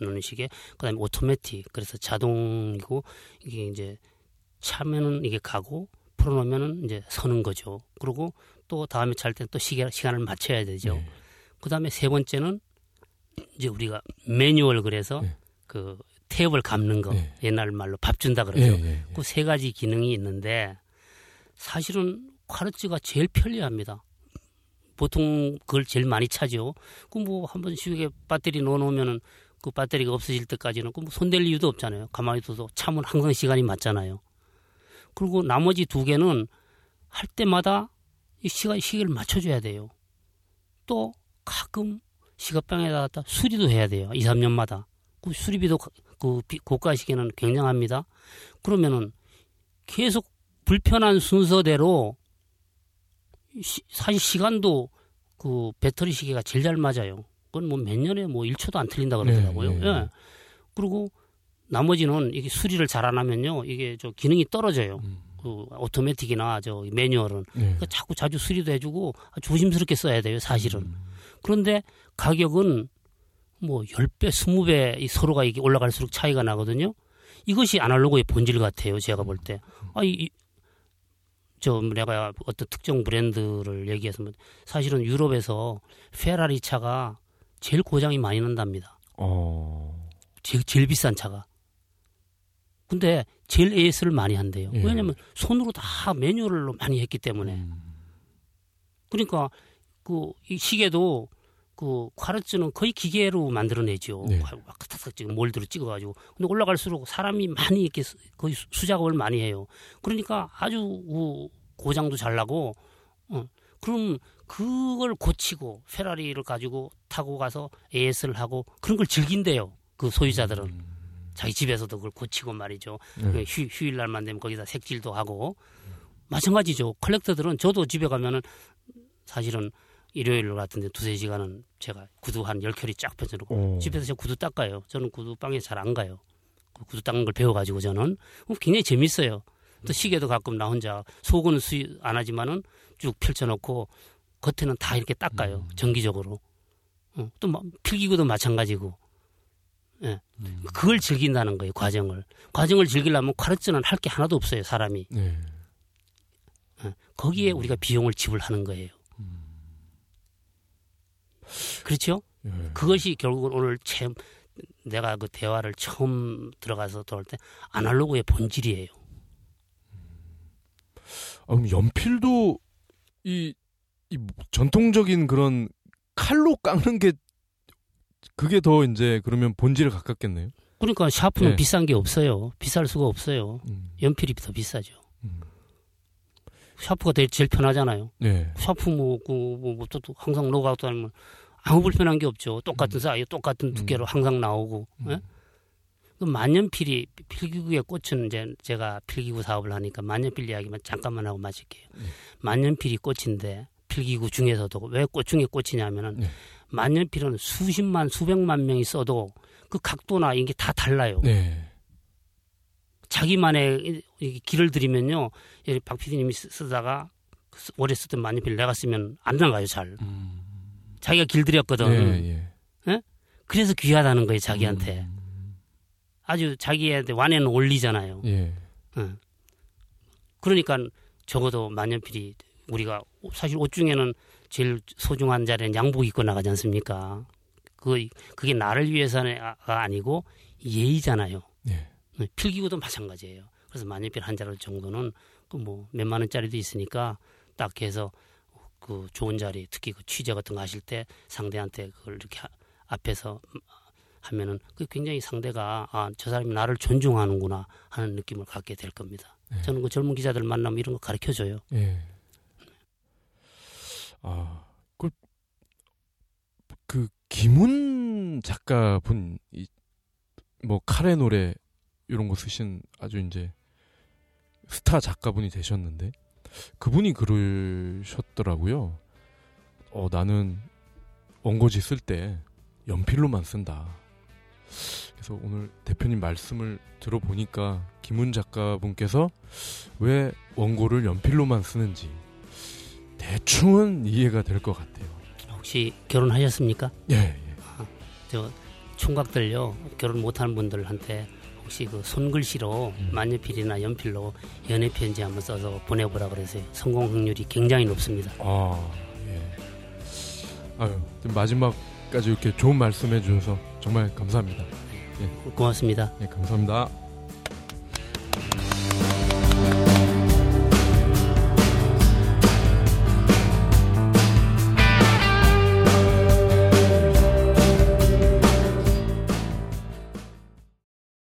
넣는 시계. 그다음에 오토매틱. 그래서 자동이고 이게 이제 차면은 이게 가고 풀어놓으면은 이제 서는 거죠. 그리고 또 다음에 잘때또 시계 시간을 맞춰야 되죠. 네. 그다음에 세 번째는 이제 우리가 매뉴얼 그래서 네. 그 테이블 감는 거 네. 옛날 말로 밥 준다 예, 그러죠. 예, 예. 그 세 가지 기능이 있는데 사실은 쿼르츠가 제일 편리합니다. 보통 그걸 제일 많이 차죠. 그 뭐 한번 시계 배터리 넣어놓으면은 그 배터리가 없어질 때까지는 그 뭐 손댈 이유도 없잖아요. 가만히 둬도 차면 항상 시간이 맞잖아요. 그리고 나머지 두 개는 할 때마다 이 시간 시계를 맞춰줘야 돼요. 또 가끔 시계방에다 갖다 수리도 해야 돼요. 2, 3년마다. 그 수리비도 가- 그 비- 고가 시계는 굉장합니다. 그러면은 계속 불편한 순서대로 시- 사실 시간도 그 배터리 시계가 제일 잘 맞아요. 그건 뭐 몇 년에 뭐 1초도 안 틀린다 그러더라고요. 네, 네, 예. 네. 그리고 나머지는 이게 수리를 잘 안 하면요. 이게 저 기능이 떨어져요. 음. 그 오토매틱이나 저 매뉴얼은 네. 그러니까 자꾸 자주 수리도 해주고 조심스럽게 써야 돼요, 사실은. 음. 그런데 가격은 뭐 10배, 20배 이 서로가 이게 올라갈수록 차이가 나거든요. 이것이 아날로그의 본질 같아요, 제가 볼 때. 아, 이, 저 내가 어떤 특정 브랜드를 얘기해서 사실은 유럽에서 페라리 차가 제일 고장이 많이 난답니다. 어. 제일, 제일 비싼 차가. 근데 제일 AS를 많이 한대요. 예. 왜냐면 손으로 다 매뉴얼로 많이 했기 때문에. 음. 그러니까 그 이 시계도 그 쿼르츠는 거의 기계로 만들어내죠. 네. 탁탁탁 지금 몰드로 찍어가지고. 근데 올라갈수록 사람이 많이 이렇게 수- 거의 수- 수작업을 많이 해요. 그러니까 아주 그 고장도 잘 나고. 어. 그럼 그걸 고치고 페라리를 가지고 타고 가서 AS를 하고 그런 걸 즐긴대요. 그 소유자들은. 자기 집에서도 그걸 고치고 말이죠. 네. 그 휴, 휴일 날만 되면 거기다 색칠도 하고 마찬가지죠. 컬렉터들은 저도 집에 가면은 사실은 일요일 같은 데 두세 시간은 제가 구두 한 열 켤이 쫙 펴놓고 어. 집에서 제가 구두 닦아요. 저는 구두 방에 잘 안 가요. 그 구두 닦는 걸 배워가지고 저는 어, 굉장히 재밌어요. 또 시계도 가끔 나 혼자 속은 수안 하지만은 쭉 펼쳐놓고 겉에는 다 이렇게 닦아요. 정기적으로. 어, 또 마- 필기구도 마찬가지고. 예. 그걸 즐긴다는 거예요, 과정을. 과정을 즐기려면 쿼르츠는 할 게 하나도 없어요, 사람이. 네. 예. 거기에 우리가 비용을 지불하는 거예요. 그렇죠? 예. 그것이 결국은 오늘 처음 내가 그 대화를 처음 들어가서 들어올 때 아날로그의 본질이에요. 아, 그럼 연필도 이, 이 전통적인 그런 칼로 깎는 게 그게 더 이제 그러면 본질에 가깝겠네요. 그러니까 샤프는 네. 비싼 게 없어요. 비쌀 수가 없어요. 음. 연필이 더 비싸죠. 음. 샤프가 되게 제일 편하잖아요. 네. 샤프 뭐, 그, 뭐, 뭐, 또, 또 항상 녹아도 아니면 아무 불편한 게 없죠. 음. 똑같은 사이에 똑같은 두께로 항상 나오고. 예? 그 만년필이 필기구의 꽃은 이제 제가 필기구 사업을 하니까 만년필 이야기만 잠깐만 하고 마칠게요. 네. 만년필이 꽃인데 필기구 중에서도 왜 꽃 중에 꽃이냐면은 네. 만년필은 수십만 수백만 명이 써도 그 각도나 이게 다 달라요. 네. 자기만의 길을 들이면요. 박 PD님이 쓰다가 쓰- 오래 쓰던 만년필 내가 쓰면 안 나가요 잘. 자기가 길들였거든. 예, 예. 그래서 귀하다는 거예요 자기한테. 아주 자기한테 완에는 올리잖아요. 예. 응. 그러니까 적어도 만년필이 우리가 사실 옷 중에는 제일 소중한 자리는 양복 입고 나가지 않습니까? 그 그게 나를 위해서가 아니고 예의잖아요. 예. 네, 필기구도 마찬가지예요. 그래서 만년필 한 자루 정도는 그 뭐 몇만 원짜리도 있으니까 딱 해서 그 좋은 자리 특히 그 취재 같은 거 하실 때 상대한테 그걸 이렇게 하- 앞에서 하면은 그 굉장히 상대가 아 저 사람이 나를 존중하는구나 하는 느낌을 갖게 될 겁니다. 네. 저는 그 젊은 기자들 만나면 이런 거 가르쳐 줘요. 예. 아, 그, 그, 김훈 작가분, 이, 뭐, 카레 노래, 이런 거 쓰신 아주 이제, 스타 작가분이 되셨는데, 그분이 그러셨더라고요. 어, 나는 원고지 쓸 때 연필로만 쓴다. 그래서 오늘 대표님 말씀을 들어보니까 김훈 작가분께서 왜 원고를 연필로만 쓰는지 대충은 이해가 될 것 같아요. 혹시 결혼하셨습니까? 예, 예. 저 총각들요 결혼 못하는 분들한테 혹시 그 손글씨로 음. 만년필이나 연필로 연애 편지 한번 써서 보내보라 그래서요. 성공 확률이 굉장히 높습니다. 아, 예. 아유, 마지막까지 이렇게 좋은 말씀해 주셔서 정말 감사합니다. 예. 고맙습니다. 예, 예 감사합니다.